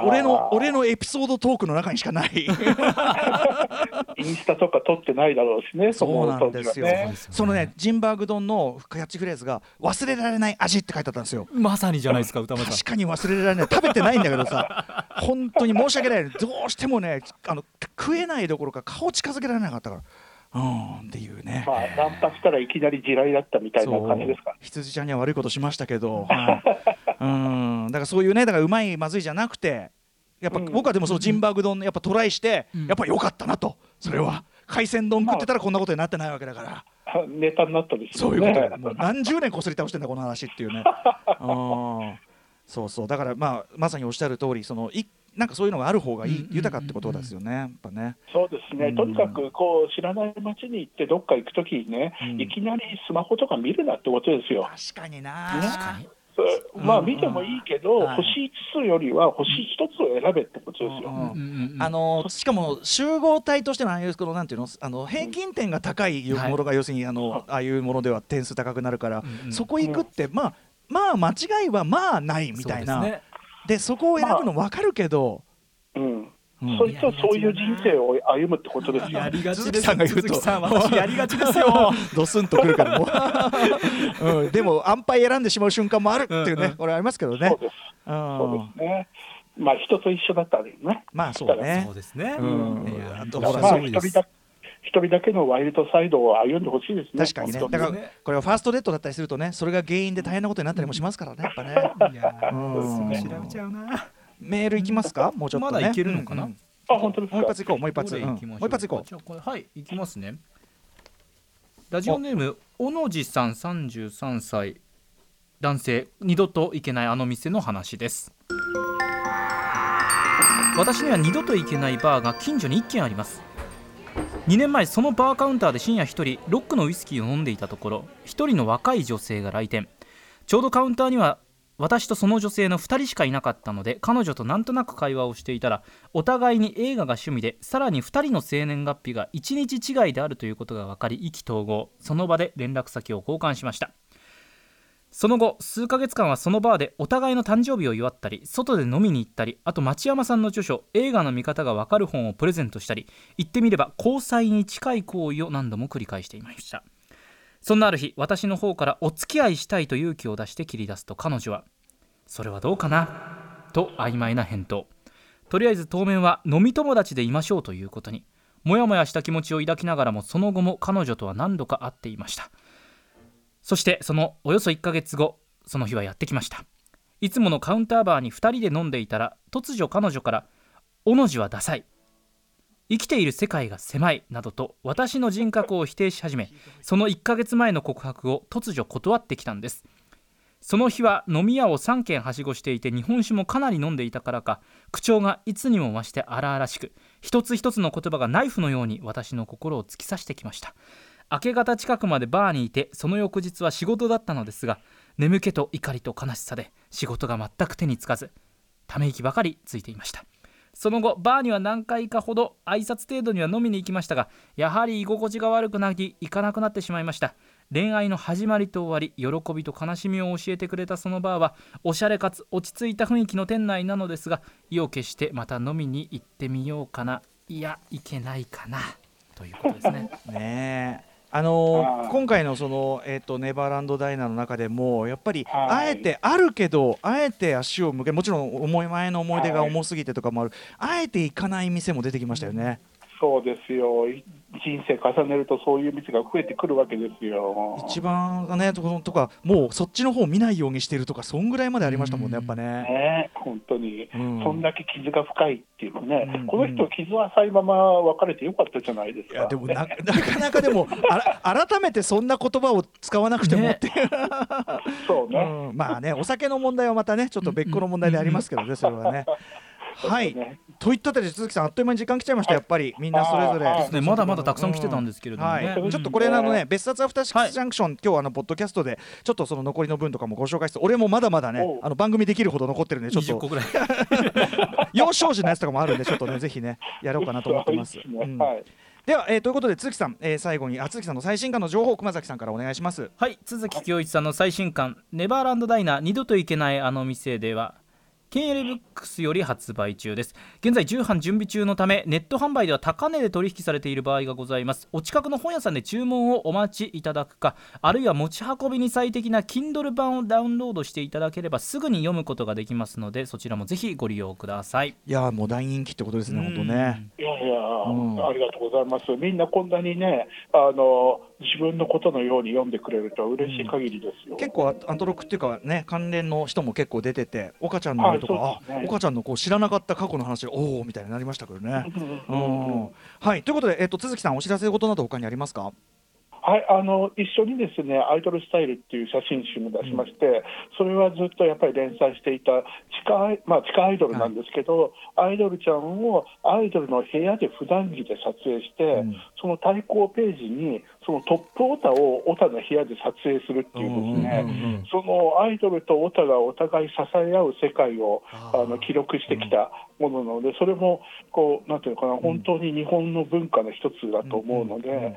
Speaker 3: 俺の俺のエピソードトークの中にしかない。
Speaker 4: インスタとか撮ってないだろうしね、
Speaker 3: そうなんですよ、
Speaker 4: ね。
Speaker 3: そのねジンバーグ丼のキャッチフレーズが忘れられない味って書いてあったんですよ。
Speaker 2: まさにじゃないですか歌丸さん。
Speaker 3: 確かに忘れられない。食べてないんだけどさ。本当に申し訳ない。どうしてもねあの食えないどころか顔近づけられなかったからうんっていうね。
Speaker 4: まあ、ナンパしたらいきなり地雷だったみたいな感じですか。
Speaker 3: 羊ちゃんには悪いことしましたけど、は い、うん。だからそういうねだからうまいまずいじゃなくてやっぱ
Speaker 4: うん。
Speaker 3: 僕はでもそのジンバーグ丼やっぱトライして、やっぱ良かったなと。それは。海鮮丼食ってたらこんなことになってないわけだから、
Speaker 4: ネタになったんですよね。
Speaker 3: そういうことよ。もう何十年こすり倒してんだこの話っていうね。うん。そうそう。だからまあまさにおっしゃる通りそのいなんかそういうのがある方がいい、豊かってことですよねやっぱね。
Speaker 4: そうですね、
Speaker 3: うん。
Speaker 4: とにかくこう知らない街に行って、どっか行くときにね、
Speaker 3: うん。
Speaker 4: いきなりスマホとか見るなってことですよ。
Speaker 3: 確かにな
Speaker 4: まあ
Speaker 3: うん。
Speaker 4: 見てもいいけど、
Speaker 3: はい。
Speaker 4: 星5つよりは星1つを選べってことですよ。
Speaker 3: あのしかも集合体としてのああいうこのなんていうの？あの平均点が高いものが要するにあのああいうものでは点数高くなるから
Speaker 2: うんうん
Speaker 3: そこ行くってまあまあ間違いはまあないみたいな
Speaker 2: そうで
Speaker 3: そこを選ぶの分かるけど
Speaker 4: うん。
Speaker 3: うん。
Speaker 4: そいつはそういう人生を歩むってことですよ。
Speaker 2: や。りがち
Speaker 3: 鈴木
Speaker 2: です
Speaker 3: さんが言うと。
Speaker 2: 鈴木さん私やりがちですよ。
Speaker 3: ドスンとくるからもう、うん、でも安牌選んでしまう瞬間もあるっていう
Speaker 2: うん。う
Speaker 3: これありますけどね。
Speaker 4: そうです。
Speaker 3: うん
Speaker 4: そうですね。まあ人と一緒だったらね。
Speaker 3: まあそうね。
Speaker 2: そうですね。
Speaker 3: うん。
Speaker 4: まあ一人だ一人だけのワイルドサイドを歩んでほしいですね。
Speaker 3: 確かにね。だから
Speaker 2: ね
Speaker 3: これはファーストデートだったりするとねそれが原因で大変なことになったりもしますからね。やっぱね。
Speaker 2: いや調べちゃうな。
Speaker 3: メールいきますか？もうちょっとね。
Speaker 2: まだいけるのかな？
Speaker 4: あ本当ですか？
Speaker 3: もう一。発いこうもう一発、う？ん。もう一発いこう。
Speaker 2: はい行きますね。ラジオネーム小野寺さん33歳。男性二度と行けないあの店の話です。私には二度と行けないバーが近所に1軒あります2年前そのバーカウンターで深夜1人ロックのウイスキーを飲んでいたところ1人の若い女性が来店。ちょうどカウンターには私とその女性の2人しかいなかったので彼女となんとなく会話をしていたらお互いに映画が趣味でさらに2人の生年月日が1日違いであるということが分かり意気投合。その場で連絡先を交換しました。その後数ヶ月間はそのバーでお互いの誕生日を祝ったり外で飲みに行ったりあと町山さんの著書「映画の見方がわかる本」をプレゼントしたり言ってみれば交際に近い行為を何度も繰り返していました。そんなある日私の方からお付き合いしたいと勇気を出して切り出すと彼女は「それはどうかな?」と曖昧な返答。とりあえず当面は飲み友達でいましょうということにもやもやした気持ちを抱きながらもその後も彼女とは何度か会っていました。そしてそのおよそ1ヶ月後その日はやってきました。いつものカウンターバーに2人で飲んでいたら突如彼女から「おの字はダサい」生きている世界が狭いなどと私の人格を否定し始めその1ヶ月前の告白を突如断ってきたんです。その日は飲み屋を3軒はしごしていて日本酒もかなり飲んでいたからか口調がいつにも増して荒々しく一つ一つの言葉がナイフのように私の心を突き刺してきました。明け方近くまでバーにいてその翌日は仕事だったのですが眠気と怒りと悲しさで仕事が全く手につかずため息ばかりついていました。その後バーには何回かほど挨拶程度には飲みに行きましたがやはり居心地が悪くなり行かなくなってしまいました。恋愛の始まりと終わり喜びと悲しみを教えてくれたそのバーはおしゃれかつ落ち着いた雰囲気の店内なのですが意を決してまた飲みに行ってみようかないやいけないかなということですね。
Speaker 3: ねあのー今回のその、えー、とネバーランドダイナーの中でもやっぱり、
Speaker 4: はい。
Speaker 3: あえてあるけどあえて足を向けもちろん思い前の思い出が重すぎてとかもある、あえて行かない店も出てきましたよね、
Speaker 4: そうですよ、い人生重ねるとそういう店が増えてくるわけですよ。
Speaker 3: 一番ねととかもうそっちの方見ないようにしてるとかそんぐらいまでありましたもんねやっぱね。
Speaker 4: ね、本当に、
Speaker 3: うん。
Speaker 4: そんだけ傷が深いっていうのね、
Speaker 3: うん
Speaker 4: この人、傷は浅いまま別れてよかったじゃないですか。
Speaker 3: いやでもななかなかでもあら改めてそんな言葉を使わなくてもって。いう、
Speaker 4: そうね、
Speaker 3: うん。まあねお酒の問題はまたねちょっと別個の問題でありますけどねそれはね。はい。
Speaker 4: ね。
Speaker 3: といったあたりで鈴木さんあっという間に時間来ちゃいました、やっぱり。みんなそれぞれ、
Speaker 4: はい
Speaker 2: ですね。まだまだたくさん来てたんですけれどもね。
Speaker 3: はい、
Speaker 4: うん。
Speaker 3: ちょっとこれあのね別冊アフターシック
Speaker 2: はい。
Speaker 3: スジャンクション、今日あのポッドキャストでちょっとその残りの分とかもご紹介して俺もまだまだねあの番組できるほど残ってるんでちょっ
Speaker 2: 20個
Speaker 3: と
Speaker 2: ぐらい。
Speaker 3: 幼少時のやつとかもあるんでちょっとねぜひねやろうかなと思ってます。
Speaker 4: で はい。
Speaker 3: では、えーということで鈴木さん、えー最後にあ鈴木さんの最新刊の情報を熊崎さんからお願いします。
Speaker 2: はい。都築恭一さんの最新刊「ネバーランドダイナー二度と行けないあの店」ではケンエレブックスより発売中です。現在重版準備中のためネット販売では高値で取引されている場合がございます。お近くの本屋さんで注文をお待ちいただくかあるいは持ち運びに最適な Kindle 版をダウンロードしていただければすぐに読むことができますのでそちらもぜひご利用ください。
Speaker 3: いやーもう大人気ってことですね、本当ね。
Speaker 4: いやいや、
Speaker 3: ん
Speaker 4: ありがとうございます。みんなこんなにね、あの自分のことのように読んでくれると嬉しい限りですよ。
Speaker 3: 結構アントロックっていうかね関連の人も結構出てて岡ちゃんのあれとか、
Speaker 4: はね
Speaker 3: あ岡ちゃんのこう知らなかった過去の話でおおみたいになりましたけどね。
Speaker 4: うん
Speaker 3: う
Speaker 4: うんうん
Speaker 3: んはいということで、えっと鈴木さんお知らせ事など他にありますか？
Speaker 4: はい、あの一緒にですねアイドルスタイルっていう写真集も出しまして、それはずっとやっぱり連載していた地下アイ、まあ、地下アイドルなんですけど、アイドルちゃんをアイドルの部屋で普段着で撮影して、
Speaker 3: ん。
Speaker 4: その対抗ページにそのトップオタをオタの部屋で撮影するっていうですね、
Speaker 3: うんうんうん
Speaker 4: そのアイドルとオタがお互い支え合う世界を
Speaker 3: あ
Speaker 4: の記録してきたものなので、それもこうなんていうのかな、本当に日本の文化の一つだと思うので、
Speaker 3: うんうんうん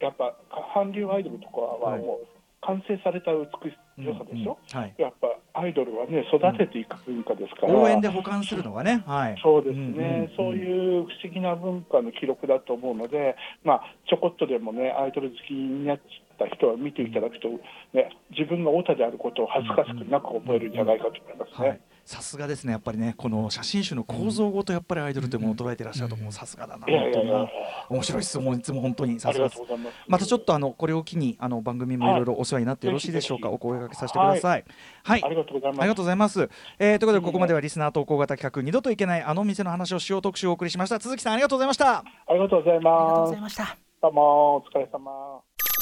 Speaker 4: やっぱ韓流アイドルとかはもう完成された美しさでしょ、
Speaker 3: うんはい、
Speaker 4: やっぱアイドルはね育てていく文化ですから、
Speaker 3: 応援で保管するのがね、はい、
Speaker 4: そうですね、そう
Speaker 3: う
Speaker 4: いう不思議な文化の記録だと思うので、まあ、ちょこっとでもね、アイドル好きになった人は見ていただくと、ね、自分がオタであることを恥ずかしくなく思えるんじゃないかと思いますね。
Speaker 3: はい、さすがですね、やっぱりね、この写真集の構造ごとやっぱりアイドルというものを捉えていらっしゃると、もうさすがだな、本当にな。面白い質問、いつも本当にさ
Speaker 4: あり
Speaker 3: すがです
Speaker 4: がとうございます。
Speaker 3: またちょっとあのこれを機にあの番組もいろいろお世話になってよろしいでしょうか、
Speaker 4: はい
Speaker 3: お声掛けさせてください。はい、
Speaker 4: ありがとうございます。
Speaker 3: ありがとうございます。えーということでここまではリスナー投稿型企画二度といけないあの店の話をしよう特集をお送りしました。鈴木さんありがとうございました。
Speaker 4: ありがとうござい
Speaker 2: ありがとう
Speaker 4: ます
Speaker 2: ござい。ました
Speaker 4: どうもお疲れ様。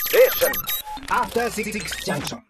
Speaker 5: Station. After Six Junction.